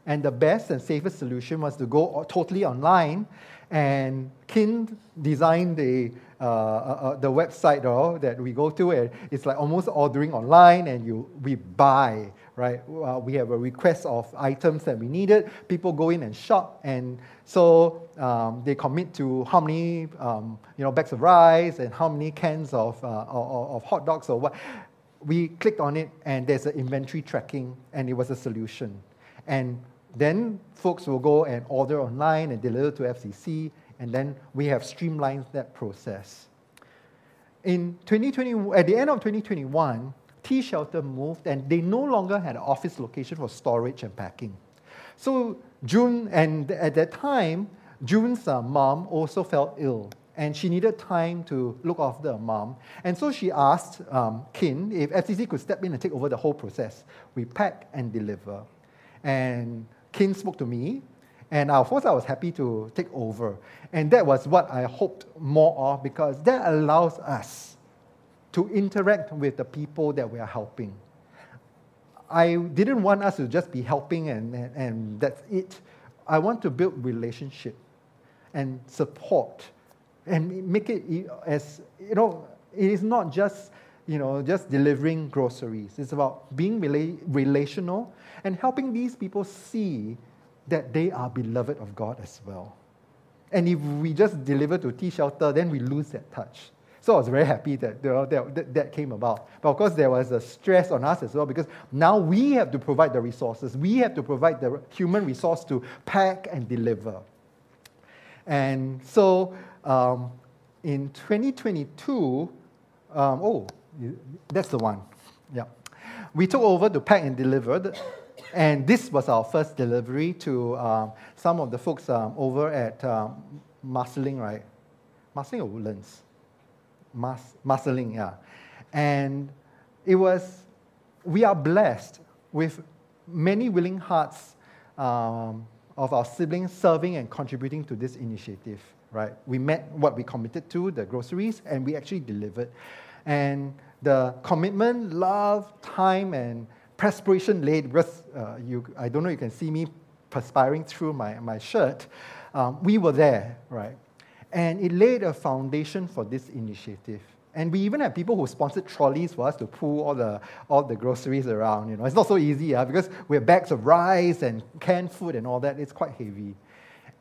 And the best and safest solution was to go totally online. And Kin designed the, uh, uh, uh, the website oh, that we go to, and it's like almost ordering online, and you, we buy, right? Uh, we have a request of items that we needed. People go in and shop, and so um, they commit to how many um, you know, bags of rice and how many cans of, uh, of, of hot dogs or what. We clicked on it, and there's an inventory tracking, and it was a solution. And then folks will go and order online and deliver to FCC, and then we have streamlined that process. In 2020, at the end of 2021, Tea Shelter moved, and they no longer had an office location for storage and packing. So June, and at that time, June's uh, mom also felt ill, and she needed time to look after her mom. And so she asked um, Kin if FCC could step in and take over the whole process. We pack and deliver. And Kin spoke to me, and of course I was happy to take over. And that was what I hoped more of because that allows us to interact with the people that we are helping. I didn't want us to just be helping and, and, and that's it. I want to build relationship and support and make it as, you know, it is not just, you know, just delivering groceries. It's about being rela- relational and helping these people see that they are beloved of God as well. And if we just deliver to tea shelter, then we lose that touch. So I was very happy that, you know, that, that, came about. But of course, there was a stress on us as well because now we have to provide the resources. We have to provide the human resource to pack and deliver. And so um, in 2022, um, oh, that's the one. Yeah. We took over to pack and deliver. And this was our first delivery to um, some of the folks um, over at um, right? Marsiling or Woodlands? Mas- Marsiling, yeah. And it was, we are blessed with many willing hearts um, of our siblings serving and contributing to this initiative, right? We met what we committed to, the groceries, and we actually delivered. And the commitment, love, time, and perspiration laid, because uh, you, I don't know you can see me perspiring through my, my shirt, um, we were there, right? And it laid a foundation for this initiative. And we even have people who sponsored trolleys for us to pull all the, all the groceries around. You know, it's not so easy uh, because we have bags of rice and canned food and all that. It's quite heavy.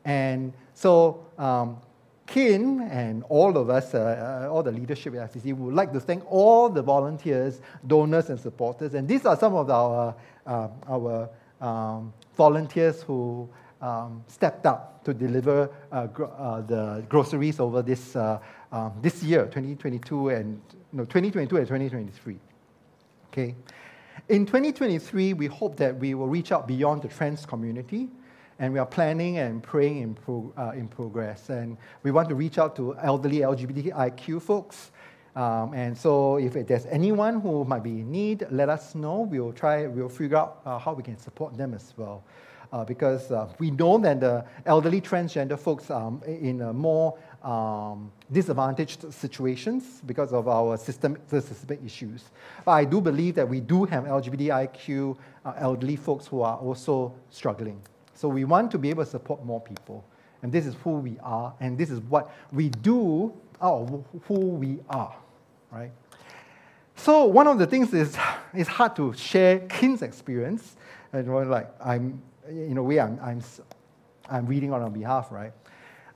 And so um, Kin and all of us, uh, uh, all the leadership at FCC, would like to thank all the volunteers, donors, and supporters. And these are some of our, uh, our um, volunteers who um, stepped up to deliver uh, gro- uh, the groceries over this, uh, um, this year, 2022 and no, 2022 and 2023. Okay. In 2023, we hope that we will reach out beyond the trans community and we are planning and praying in, pro, uh, in progress. And we want to reach out to elderly LGBTIQ folks. Um, and so, if there's anyone who might be in need, let us know. We'll try. We'll figure out uh, how we can support them as well, uh, because uh, we know that the elderly transgender folks are um, in a more um, disadvantaged situations because of our system, systemic issues. But I do believe that we do have LGBTIQ uh, elderly folks who are also struggling. So we want to be able to support more people. And this is who we are, and this is what we do out of who we are, right? So one of the things is it's hard to share Kin's experience. And like I'm, in a way, I'm, I'm, I'm reading on her behalf, right?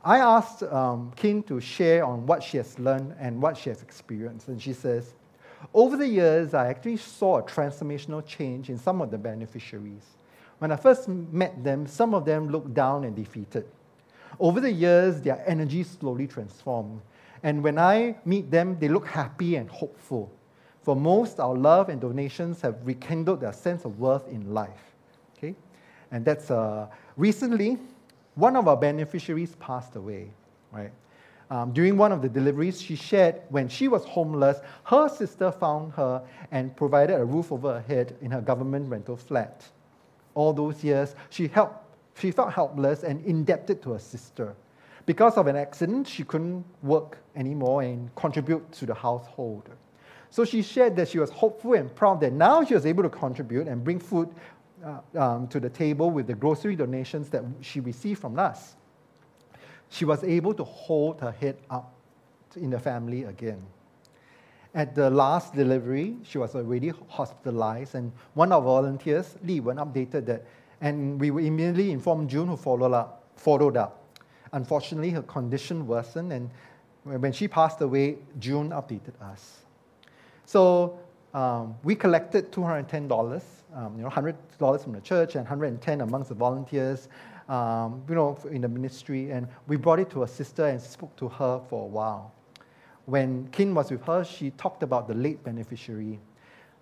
I asked um, to share on what she has learned and what she has experienced. And she says, over the years, I actually saw a transformational change in some of the beneficiaries. When I first met them, some of them looked down and defeated. Over the years, their energy slowly transformed. And when I meet them, they look happy and hopeful. For most, our love and donations have rekindled their sense of worth in life. And that's uh, recently, one of our beneficiaries passed away, right? Um, during one of the deliveries, she shared when she was homeless, her sister found her and provided a roof over her head in her government rental flat all those years, she, helped, she felt helpless and indebted to her sister. Because of an accident, she couldn't work anymore and contribute to the household. So she shared that she was hopeful and proud that now she was able to contribute and bring food uh, um, to the table with the grocery donations that she received from us. She was able to hold her head up in the family again. At the last delivery, she was already hospitalized, and one of our volunteers, Li Wen, updated that, and we were immediately informed June, who followed up. Followed up. Unfortunately, her condition worsened, and when she passed away, June updated us. So um, we collected $210, um, you know, $100 from the church and 110 amongst the volunteers, um, you know, in the ministry, and we brought it to a sister and spoke to her for a while when Kin was with her, she talked about the late beneficiary.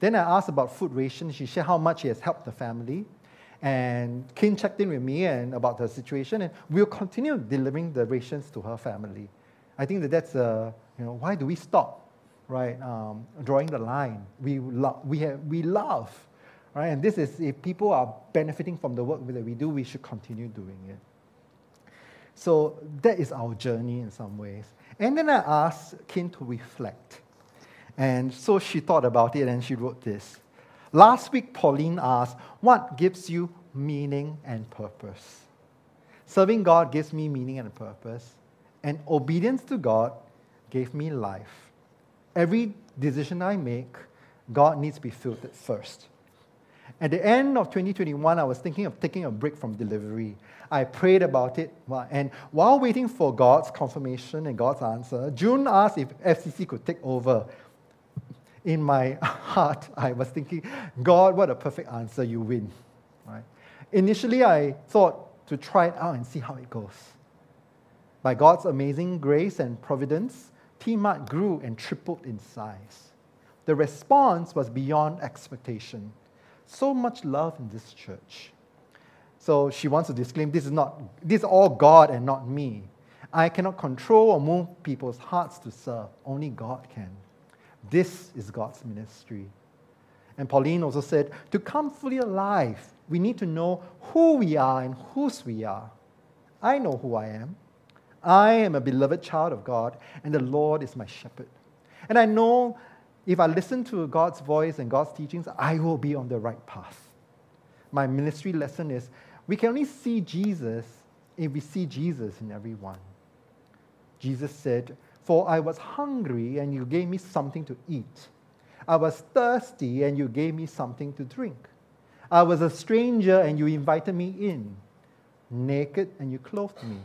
Then I asked about food rations. She shared how much she has helped the family. And Kin checked in with me and about her situation, and we'll continue delivering the rations to her family. I think that that's, uh, you know, why do we stop, right? Um, drawing the line. We, lo- we, have, we love, right? And this is, if people are benefiting from the work that we do, we should continue doing it. So that is our journey in some ways. And then I asked Kin to reflect. And so she thought about it and she wrote this. Last week, Pauline asked, What gives you meaning and purpose? Serving God gives me meaning and purpose, and obedience to God gave me life. Every decision I make, God needs to be filtered first. At the end of 2021, I was thinking of taking a break from delivery. I prayed about it, and while waiting for God's confirmation and God's answer, June asked if FCC could take over. In my (laughs) heart, I was thinking, God, what a perfect answer, you win. Right? Initially, I thought to try it out and see how it goes. By God's amazing grace and providence, T Mart grew and tripled in size. The response was beyond expectation. So much love in this church. So she wants to disclaim this is not this is all God and not me. I cannot control or move people's hearts to serve. Only God can. This is God's ministry. And Pauline also said, to come fully alive, we need to know who we are and whose we are. I know who I am. I am a beloved child of God, and the Lord is my shepherd. And I know if I listen to God's voice and God's teachings, I will be on the right path. My ministry lesson is we can only see Jesus if we see Jesus in everyone. Jesus said, For I was hungry, and you gave me something to eat. I was thirsty, and you gave me something to drink. I was a stranger, and you invited me in. Naked, and you clothed me.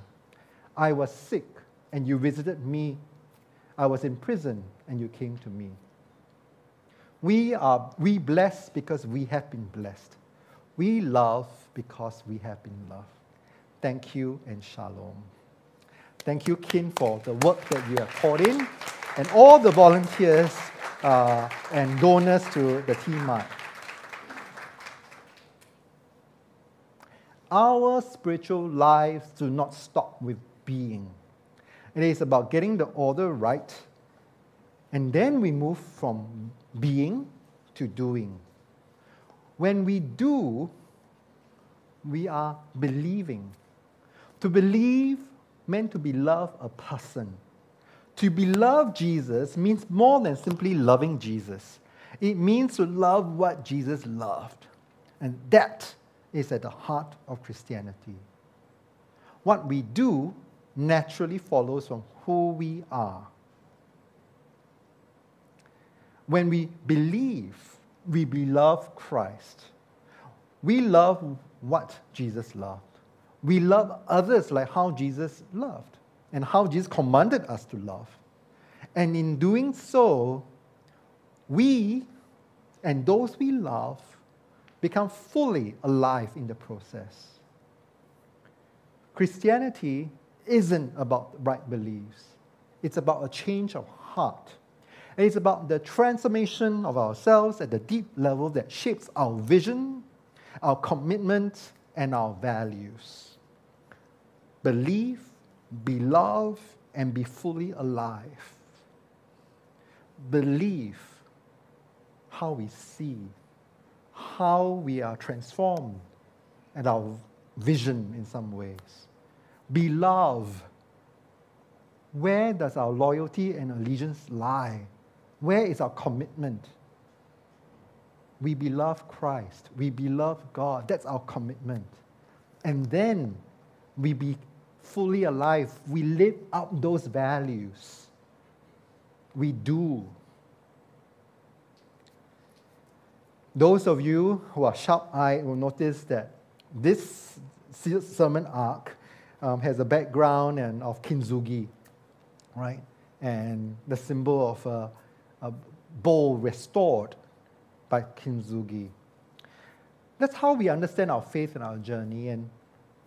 I was sick, and you visited me. I was in prison, and you came to me. We are we blessed because we have been blessed. We love because we have been loved. Thank you and shalom. Thank you, Kin, for the work that you have poured in, and all the volunteers uh, and donors to the Team Mart. Our spiritual lives do not stop with being. It is about getting the order right, and then we move from being to doing. When we do, we are believing. To believe meant to beloved a person. To beloved Jesus means more than simply loving Jesus. It means to love what Jesus loved. And that is at the heart of Christianity. What we do naturally follows from who we are. When we believe, we beloved Christ. We love what Jesus loved. We love others like how Jesus loved and how Jesus commanded us to love. And in doing so, we and those we love become fully alive in the process. Christianity isn't about right beliefs, it's about a change of heart. And it's about the transformation of ourselves at the deep level that shapes our vision, our commitment, and our values. Believe, be loved, and be fully alive. Believe how we see, how we are transformed, and our vision in some ways. Be loved. Where does our loyalty and allegiance lie? Where is our commitment? We beloved Christ. We beloved God. That's our commitment. And then we be fully alive. We live out those values. We do. Those of you who are sharp eyed will notice that this sermon arc um, has a background and of kintsugi, right? And the symbol of a, a bowl restored by Kintsugi. That's how we understand our faith and our journey. And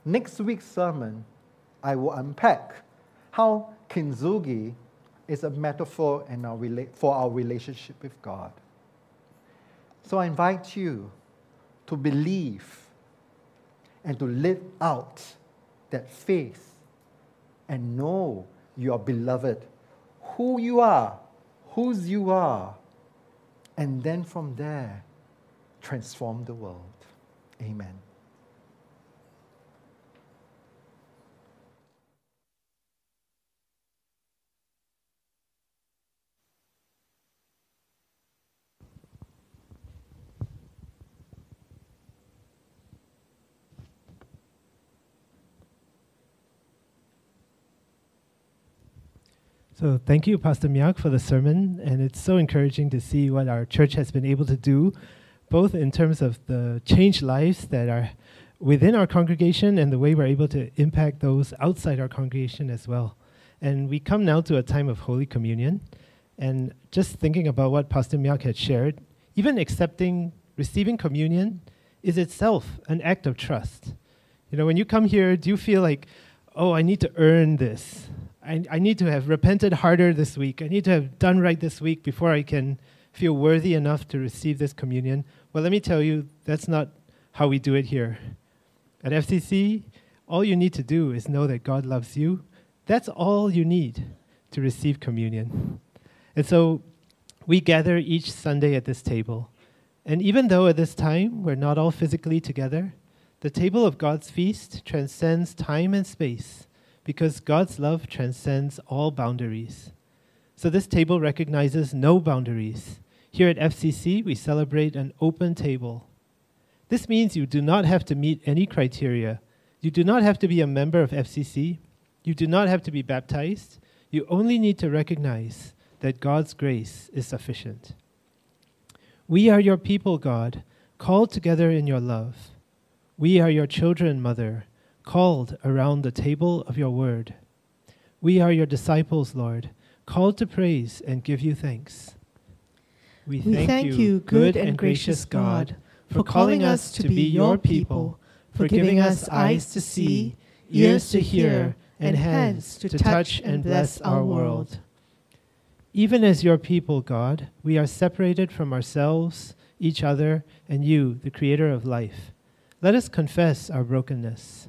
next week's sermon, I will unpack how Kintsugi is a metaphor our for our relationship with God. So I invite you to believe and to live out that faith and know you are beloved, who you are, whose you are, and then from there, transform the world. Amen. So, thank you, Pastor Miak, for the sermon. And it's so encouraging to see what our church has been able to do both in terms of the changed lives that are within our congregation and the way we're able to impact those outside our congregation as well. And we come now to a time of Holy Communion. And just thinking about what Pastor Miak had shared, even accepting, receiving communion is itself an act of trust. You know, when you come here, do you feel like, oh, I need to earn this? I, I need to have repented harder this week. I need to have done right this week before I can feel worthy enough to receive this communion. Well, let me tell you, that's not how we do it here. At FCC, all you need to do is know that God loves you. That's all you need to receive communion. And so we gather each Sunday at this table. And even though at this time we're not all physically together, the table of God's feast transcends time and space because God's love transcends all boundaries. So this table recognizes no boundaries. Here at FCC, we celebrate an open table. This means you do not have to meet any criteria. You do not have to be a member of FCC. You do not have to be baptized. You only need to recognize that God's grace is sufficient. We are your people, God, called together in your love. We are your children, Mother, called around the table of your word. We are your disciples, Lord, called to praise and give you thanks. We thank, we thank you, good and gracious God, for calling us to be your people, for giving us eyes to see, ears to hear, and hands to touch and bless our world. Even as your people, God, we are separated from ourselves, each other, and you, the creator of life. Let us confess our brokenness.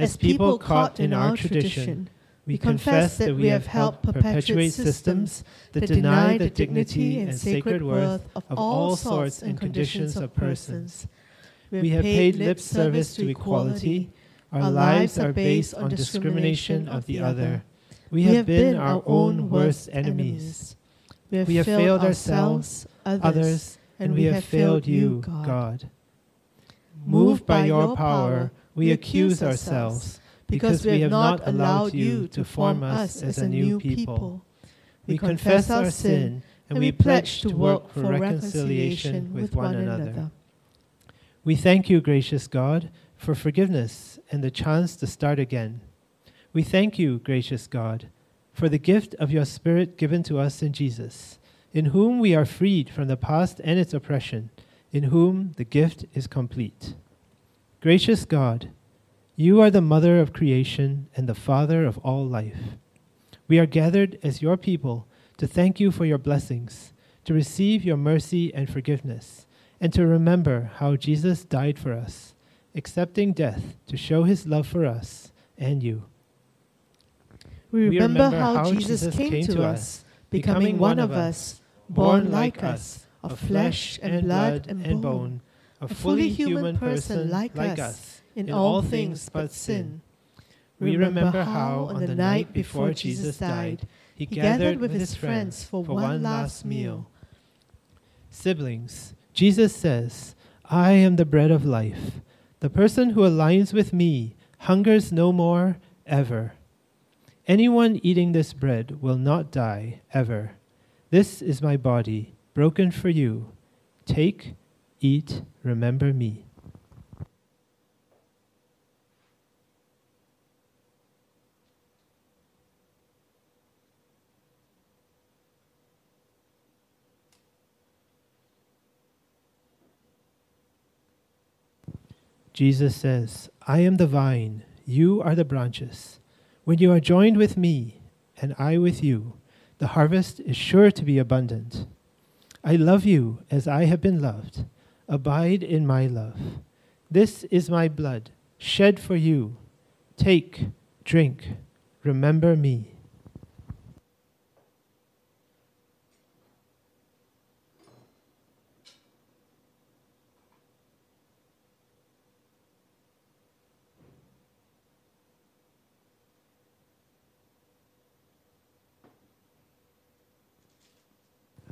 As people caught in our tradition, we confess that we have helped perpetuate systems that deny the dignity and sacred worth of all sorts and conditions of persons. We have paid lip service to equality. Our lives are based on discrimination of the other. We have been our own worst enemies. We have failed ourselves, others, and we have failed you, God. Moved by your power, we accuse ourselves because we have not allowed you to form us as a new people. We confess our sin and we pledge to work for reconciliation with one another. We thank you, gracious God, for forgiveness and the chance to start again. We thank you, gracious God, for the gift of your Spirit given to us in Jesus, in whom we are freed from the past and its oppression, in whom the gift is complete. Gracious God, you are the mother of creation and the father of all life. We are gathered as your people to thank you for your blessings, to receive your mercy and forgiveness, and to remember how Jesus died for us, accepting death to show his love for us and you. We remember, we remember how, how, Jesus, Jesus came, came, to us, becoming one of us, born like us, of flesh and blood and bone, a fully human person like us in all things but sin. We remember how, on the night before Jesus died, he gathered with his friends for one last meal. Siblings, Jesus says, I am the bread of life. The person who aligns with me hungers no more ever. Anyone eating this bread will not die ever. This is my body, broken for you. Take, eat, remember me. Jesus says, I am the vine, you are the branches. When you are joined with me, and I with you, the harvest is sure to be abundant. I love you as I have been loved. Abide in my love. This is my blood, shed for you. Take, drink, remember me.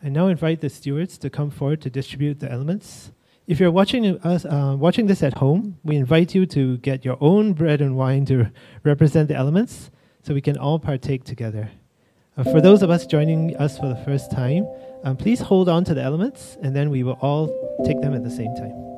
I now invite the stewards to come forward to distribute the elements. If you're watching us uh, watching this at home, we invite you to get your own bread and wine to represent the elements, so we can all partake together. Uh, for those of us joining us for the first time, um, please hold on to the elements and then we will all take them at the same time.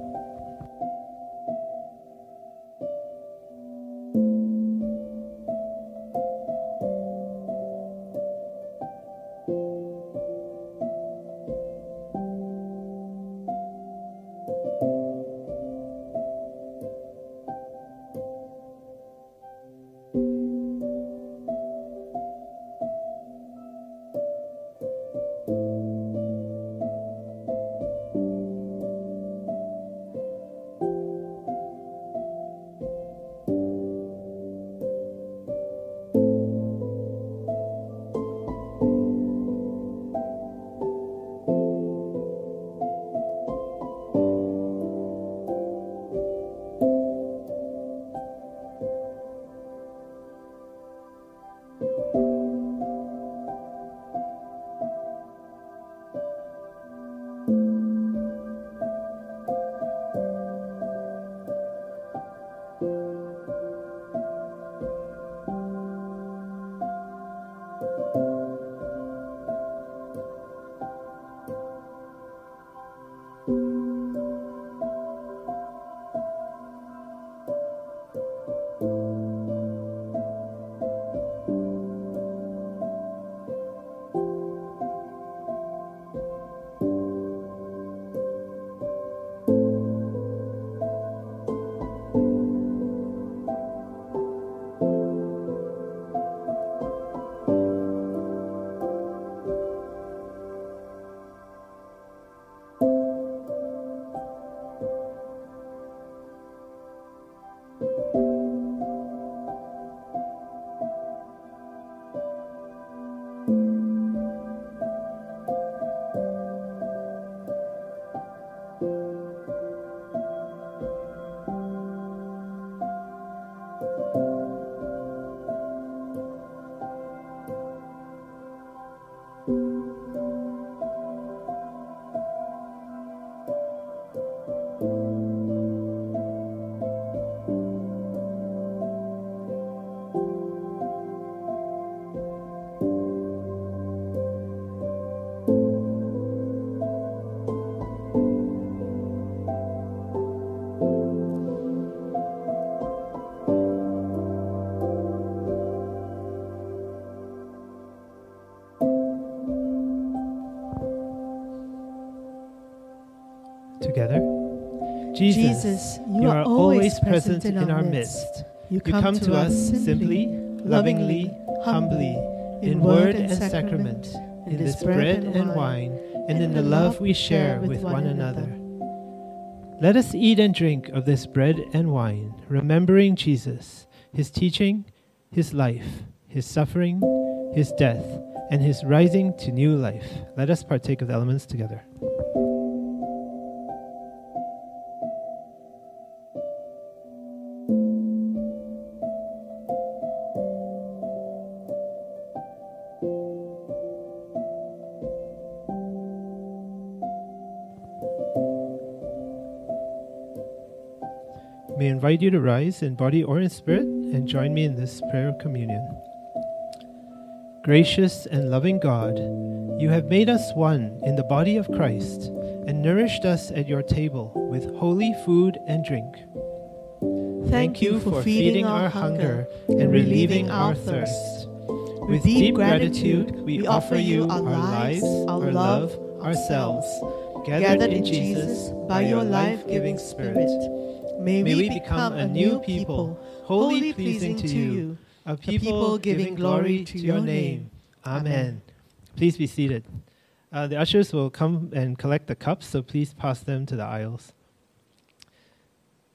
Jesus, Jesus you, you, are, always present in, in our midst. You come, you come to us simply, lovingly, humbly, in word and sacrament, in this bread and wine, and in the love we share with one another. Let us eat and drink of this bread and wine, remembering Jesus, his teaching, his life, his suffering, his death, and his rising to new life. Let us partake of the elements together. Invite you to rise in body or in spirit and join me in this prayer of communion. Gracious and loving God, you have made us one in the body of Christ and nourished us at your table with holy food and drink. Thank you for feeding our hunger and relieving our thirst. With deep gratitude, we offer you our lives, our love, ourselves, gathered in Jesus by your life giving Spirit. May, May we become a new people, wholly pleasing to you, a people giving glory to your name. Amen. Please be seated. Uh, the ushers will come and collect the cups, so please pass them to the aisles.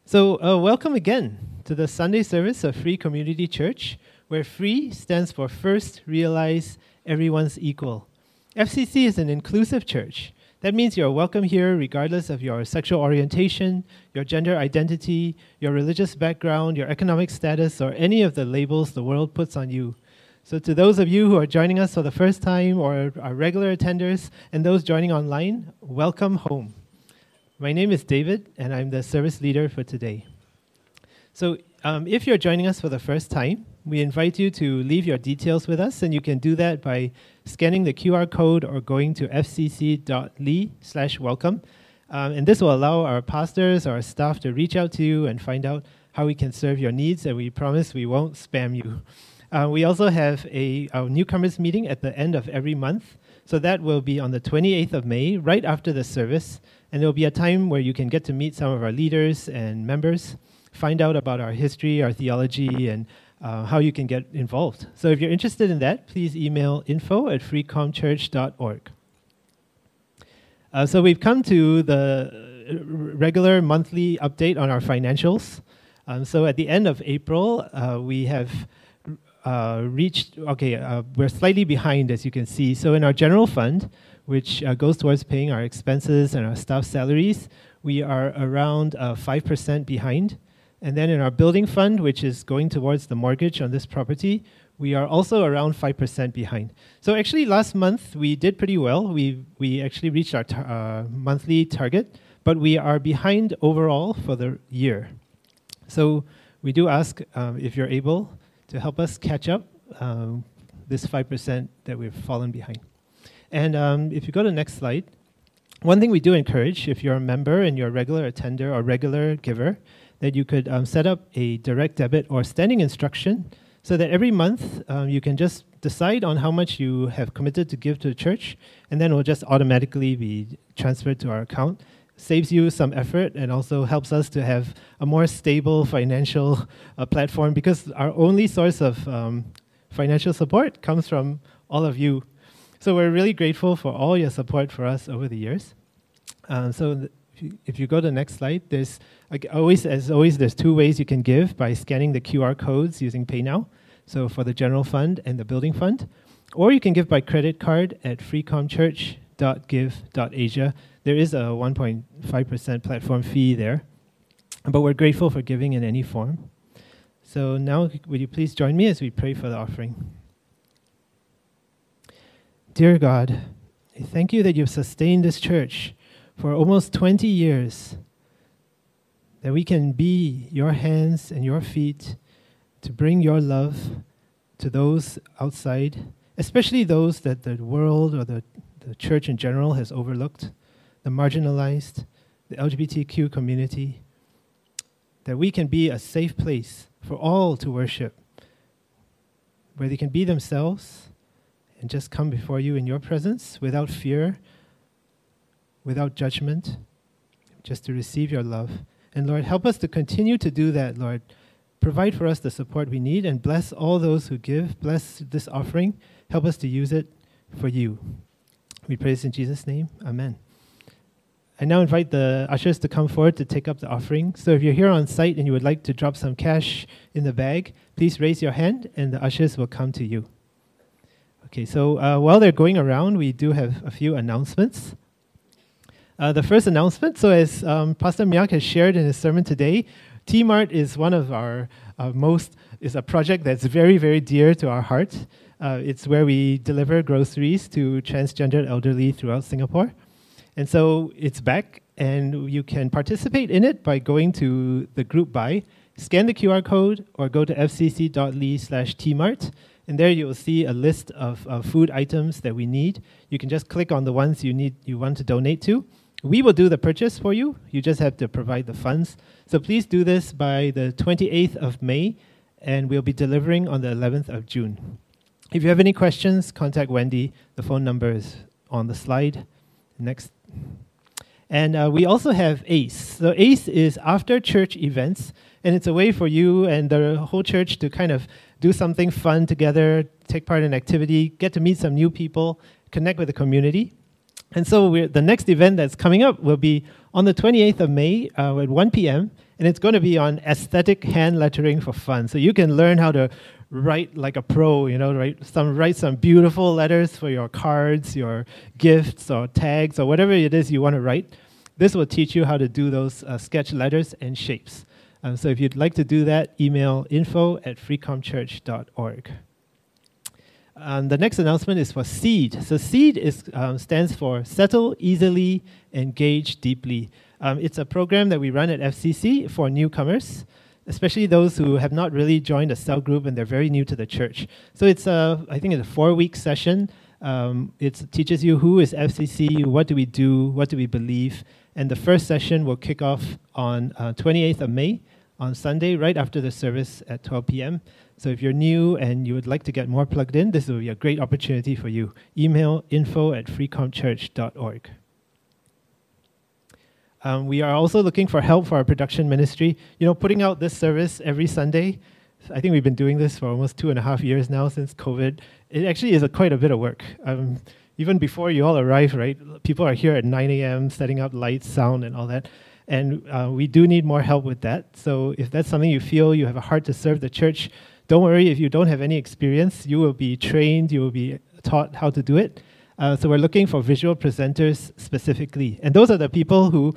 So, uh, welcome again to the Sunday service of Free Community Church, where free stands for First Realize Everyone's Equal. FCC is an inclusive church that means you're welcome here regardless of your sexual orientation, your gender identity, your religious background, your economic status, or any of the labels the world puts on you. So, to those of you who are joining us for the first time or are regular attenders, and those joining online, welcome home. My name is David, and I'm the service leader for today. So, um, if you're joining us for the first time, we invite you to leave your details with us, and you can do that by scanning the QR code or going to fcc.ly slash welcome. Um, and this will allow our pastors, our staff to reach out to you and find out how we can serve your needs, and we promise we won't spam you. Uh, we also have a our newcomers meeting at the end of every month. So that will be on the 28th of May, right after the service. And there will be a time where you can get to meet some of our leaders and members, find out about our history, our theology, and uh, how you can get involved. So if you're interested in that, please email info at freecomchurch.org. Uh, so we've come to the regular monthly update on our financials. Um, so at the end of April, uh, we have uh, reached, okay, uh, we're slightly behind as you can see. So in our general fund, which goes towards paying our expenses and our staff salaries, we are around 5% behind. And then in our building fund, which is going towards the mortgage on this property, we are also around 5% behind. So actually, last month we did pretty well. We, we actually reached our tar- uh, monthly target, but we are behind overall for the year. So we do ask um, if you're able to help us catch up um, this 5% that we've fallen behind. And um, if you go to the next slide, one thing we do encourage, if you're a member and you're a regular attender or regular giver, that you could um, set up a direct debit or standing instruction so that every month um, you can just decide on how much you have committed to give to the church, and then it will just automatically be transferred to our account. Saves you some effort and also helps us to have a more stable financial uh, platform because our only source of um, financial support comes from all of you. So we're really grateful for all your support for us over the years. Uh, so th- if you, go to the next slide, there's like always, as always, there's two ways you can give by scanning the QR codes using PayNow. So for the general fund and the building fund, or you can give by credit card at freecomchurch.give.asia. There is a 1.5% platform fee there, but we're grateful for giving in any form. So now, would you please join me as we pray for the offering? Dear God, thank you that you've sustained this church for almost 20 years that we can be your hands and your feet to bring your love to those outside, especially those that the world or the, the church in general has overlooked, the marginalized, the LGBTQ community, that we can be a safe place for all to worship, where they can be themselves and just come before you in your presence without fear, without judgment, just to receive your love and Lord, help us to continue to do that, Lord. Provide for us the support we need and bless all those who give. Bless this offering. Help us to use it for you. We praise in Jesus' name. Amen. I now invite the ushers to come forward to take up the offering. So if you're here on site and you would like to drop some cash in the bag, please raise your hand and the ushers will come to you. Okay, so uh, while they're going around, we do have a few announcements. Uh, the first announcement so, as um, Pastor Miak has shared in his sermon today, T Mart is one of our uh, most, is a project that's very, very dear to our heart. Uh, it's where we deliver groceries to transgender elderly throughout Singapore. And so it's back, and you can participate in it by going to the group buy, scan the QR code, or go to fcc.ly slash tmart. And there you will see a list of, of food items that we need. You can just click on the ones you need you want to donate to we will do the purchase for you. You just have to provide the funds. So please do this by the 28th of May, and we'll be delivering on the 11th of June. If you have any questions, contact Wendy. The phone number is on the slide. Next. And uh, we also have ACE. So ACE is after church events, and it's a way for you and the whole church to kind of do something fun together, take part in activity, get to meet some new people, connect with the community. And so the next event that's coming up will be on the 28th of May uh, at 1 p.m. And it's going to be on aesthetic hand lettering for fun. So you can learn how to write like a pro, you know, write some write some beautiful letters for your cards, your gifts or tags or whatever it is you want to write. This will teach you how to do those uh, sketch letters and shapes. Um, so if you'd like to do that, email info at freecomchurch.org. Um, the next announcement is for SEED. So SEED is, um, stands for Settle Easily, Engage Deeply. Um, it's a program that we run at FCC for newcomers. especially those who have not really joined a cell group and they're very new to the church. So it's a, I think it's a four-week session. Um, it teaches you who is FCC, what do we do, what do we believe, and the first session will kick off on uh, 28th of May on Sunday, right after the service at 12 p.m. So if you're new and you would like to get more plugged in, this will be a great opportunity for you. Email info at freecomchurch.org. Um, we are also looking for help for our production ministry. You know, putting out this service every Sunday, I think we've been doing this for almost two and a half years now since COVID. It actually is a, quite a bit of work. Um, even before you all arrive, right? People are here at 9 a.m. setting up lights, sound, and all that. And uh, we do need more help with that. So if that's something you feel you have a heart to serve the church, don't worry if you don't have any experience. You will be trained, you will be taught how to do it. Uh, so we're looking for visual presenters specifically. And those are the people who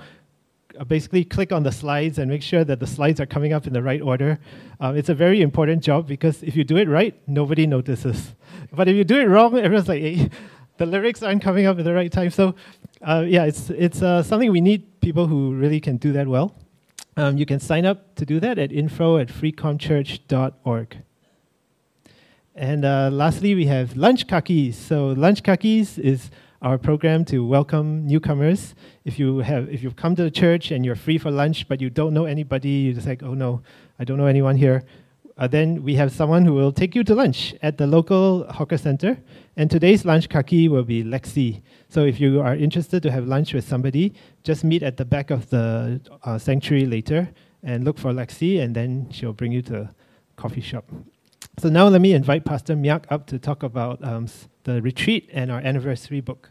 uh, basically click on the slides and make sure that the slides are coming up in the right order. Um, it's a very important job because if you do it right, nobody notices. But if you do it wrong, everyone's like, hey, the lyrics aren't coming up at the right time. So, uh, yeah, it's, it's uh, something we need people who really can do that well. Um, you can sign up to do that at info at freecomchurch.org. And uh, lastly, we have Lunch Kakis. So, Lunch Kakis is our program to welcome newcomers. If you have, if you've come to the church and you're free for lunch, but you don't know anybody, you're just like, oh no, I don't know anyone here. Uh, then we have someone who will take you to lunch at the local hawker center. And today's lunch kaki will be Lexi. So if you are interested to have lunch with somebody, just meet at the back of the uh, sanctuary later and look for Lexi, and then she'll bring you to the coffee shop. So now let me invite Pastor Miak up to talk about um, the retreat and our anniversary book.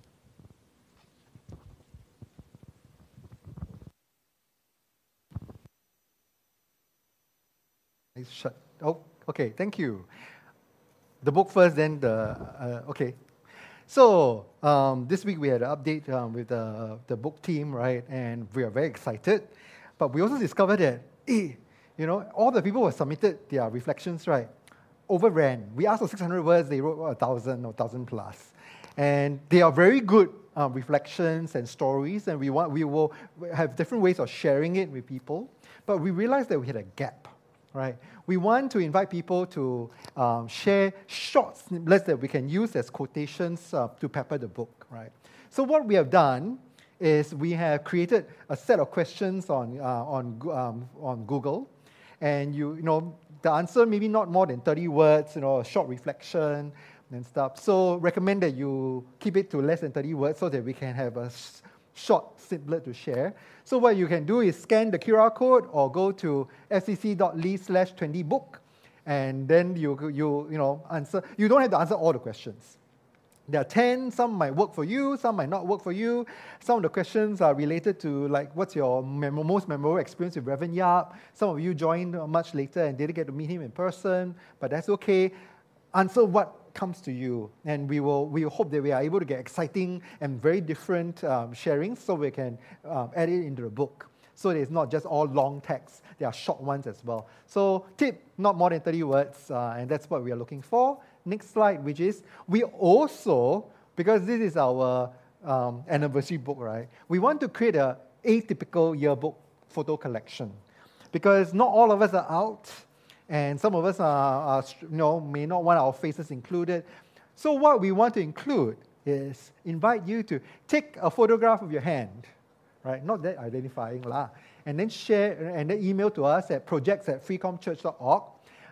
Okay. Thank you. The book first, then the uh, okay. So um, this week we had an update um, with the, the book team, right? And we are very excited. But we also discovered that, eh, you know, all the people who submitted their reflections, right? overran. We asked for 600 words, they wrote 1,000 or 1,000 plus. And they are very good um, reflections and stories, and we, want, we will have different ways of sharing it with people. But we realized that we had a gap, right? We want to invite people to um, share short snippets that we can use as quotations uh, to pepper the book, right? So what we have done is we have created a set of questions on, uh, on, um, on Google, and you, you know, the answer maybe not more than 30 words, you know, a short reflection and stuff. So recommend that you keep it to less than 30 words so that we can have a short snippet to share. So what you can do is scan the QR code or go to fcc.ly slash 20book and then you, you, you know, answer. You don't have to answer all the questions. There are 10, some might work for you, some might not work for you. Some of the questions are related to, like, what's your mem- most memorable experience with Reverend Yap? Some of you joined much later and didn't get to meet him in person, but that's okay. Answer what comes to you, and we will, we hope that we are able to get exciting and very different um, sharings so we can um, add it into the book. So it's not just all long texts, there are short ones as well. So, tip not more than 30 words, uh, and that's what we are looking for next slide, which is we also, because this is our um, anniversary book, right? We want to create a atypical yearbook photo collection because not all of us are out, and some of us are, are you know, may not want our faces included. So what we want to include is invite you to take a photograph of your hand, right? Not that identifying lah, and then share and then email to us at projects at freecomchurch.org.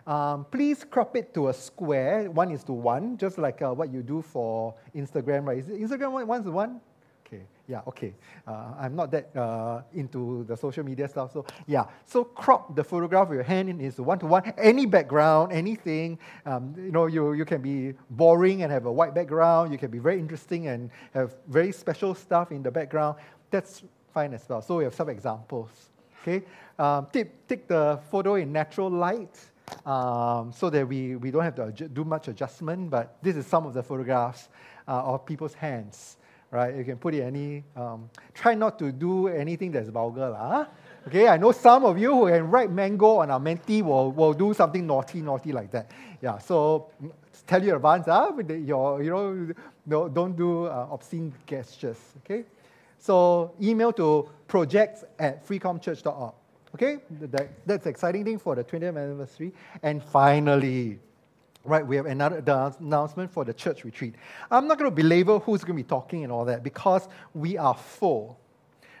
um, please crop it to a square, one is to one, just like uh, what you do for Instagram, right? Is Instagram one, one to one? Okay, yeah, okay. Uh, I'm not that uh, into the social media stuff, so yeah. So crop the photograph of your hand in is one to one. Any background, anything. Um, you know, you, you can be boring and have a white background. You can be very interesting and have very special stuff in the background. That's fine as well. So we have some examples. Okay, um, tip, take the photo in natural light um, so that we, we don't have to do much adjustment. But this is some of the photographs uh, of people's hands, right? You can put it any, um, try not to do anything that's vulgar. Huh? Okay, I know some of you who can write mango on our menti will, will do something naughty, naughty like that. Yeah, so tell you advance, huh? your, you know, no, don't do uh, obscene gestures, okay? So email to projects at freecomchurch.org. Okay, that, that's exciting thing for the 20th anniversary. And finally, right, we have another announcement for the church retreat. I'm not going to belabor who's going to be talking and all that because we are full.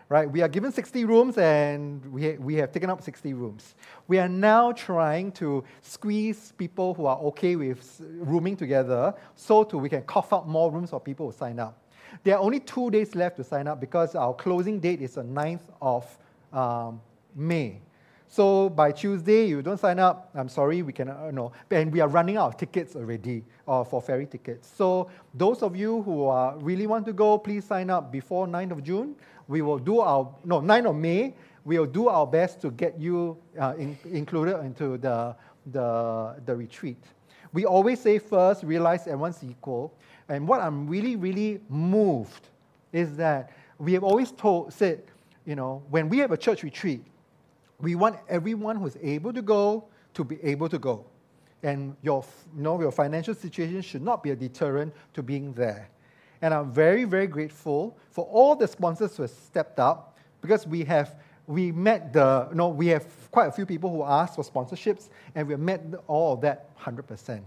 Right, we are given 60 rooms and we, we have taken up 60 rooms. We are now trying to squeeze people who are okay with rooming together so to we can cough up more rooms for people who sign up. There are only two days left to sign up because our closing date is the 9th of um, May. So by Tuesday, you don't sign up. I'm sorry, we cannot. Uh, no, and we are running out of tickets already uh, for ferry tickets. So those of you who are, really want to go, please sign up before 9th of June. We will do our no 9th of May. We will do our best to get you uh, in, included into the, the the retreat. We always say first, realize everyone's equal. And what I'm really, really moved is that we have always told, said, you know, when we have a church retreat, we want everyone who's able to go to be able to go. And your, you know, your financial situation should not be a deterrent to being there. And I'm very, very grateful for all the sponsors who have stepped up because we have we met the you know, we have quite a few people who asked for sponsorships and we have met all of that 100%.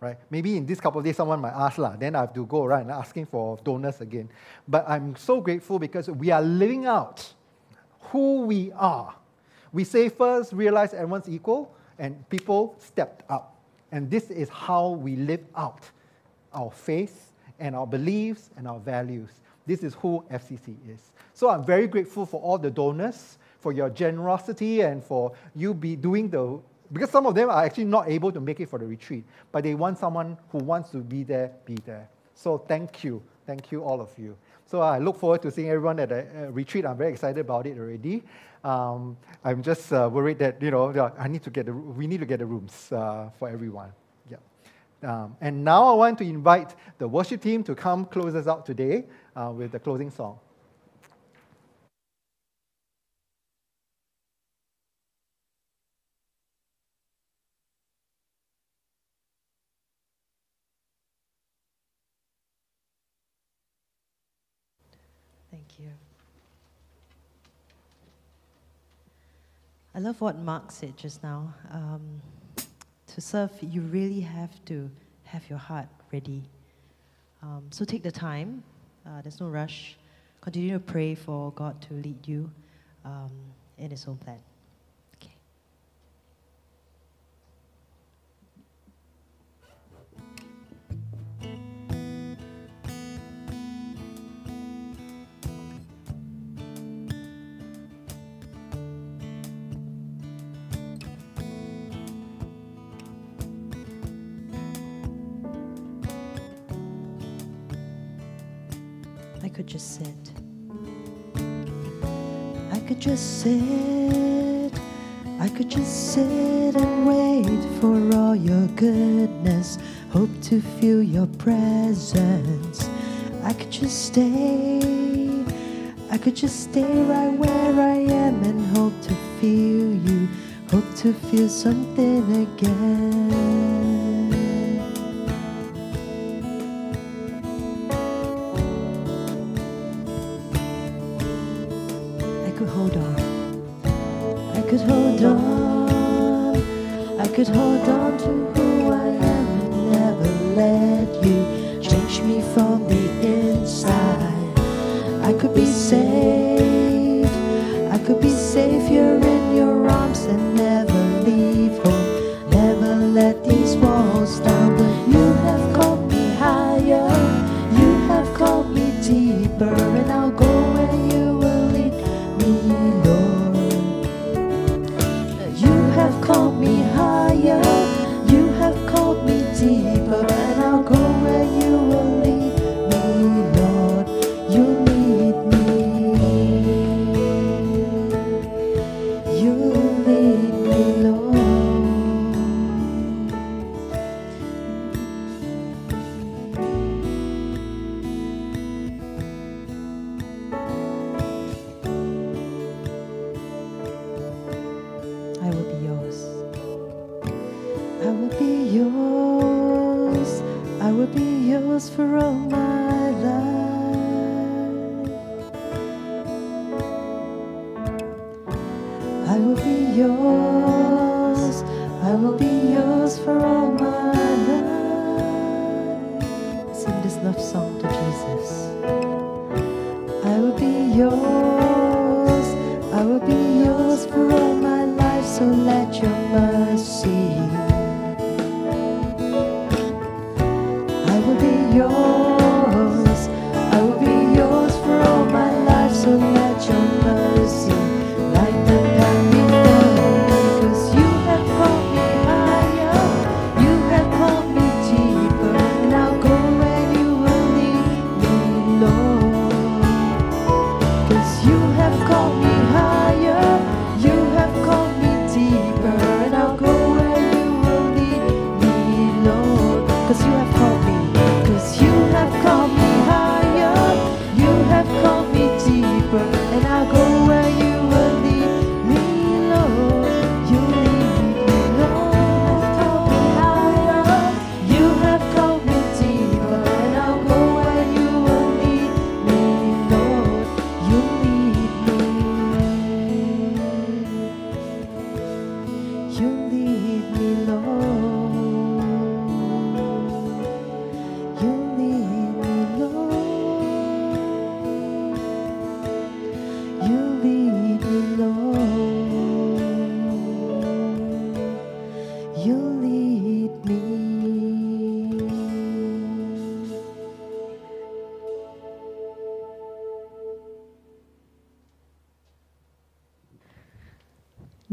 Right? Maybe in this couple of days someone might ask, lah, then I have to go around asking for donors again. But I'm so grateful because we are living out who we are we say first, realize everyone's equal, and people stepped up. And this is how we live out our faith and our beliefs and our values. This is who FCC is. So I'm very grateful for all the donors, for your generosity, and for you be doing the because some of them are actually not able to make it for the retreat, but they want someone who wants to be there, be there. So thank you. Thank you, all of you. So I look forward to seeing everyone at the uh, retreat. I'm very excited about it already. Um, I'm just uh, worried that you know I need to get the, we need to get the rooms uh, for everyone. Yeah. Um, and now I want to invite the worship team to come close us out today uh, with the closing song. Thank you. I love what Mark said just now. Um, to serve, you really have to have your heart ready. Um, so take the time. Uh, there's no rush. Continue to pray for God to lead you um, in His own plan. Could just sit. I could just sit. I could just sit and wait for all your goodness. Hope to feel your presence. I could just stay. I could just stay right where I am and hope to feel you. Hope to feel something again.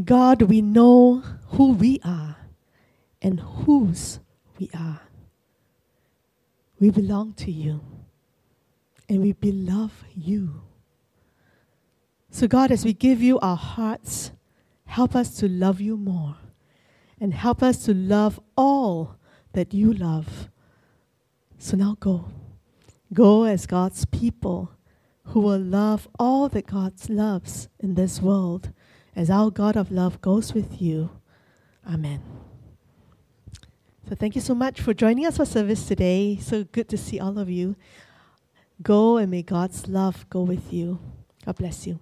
God, we know who we are and whose we are. We belong to you and we beloved you. So, God, as we give you our hearts, help us to love you more and help us to love all that you love. So now go. Go as God's people who will love all that God loves in this world as our God of love goes with you. Amen. So thank you so much for joining us for service today. So good to see all of you. Go and may God's love go with you. God bless you.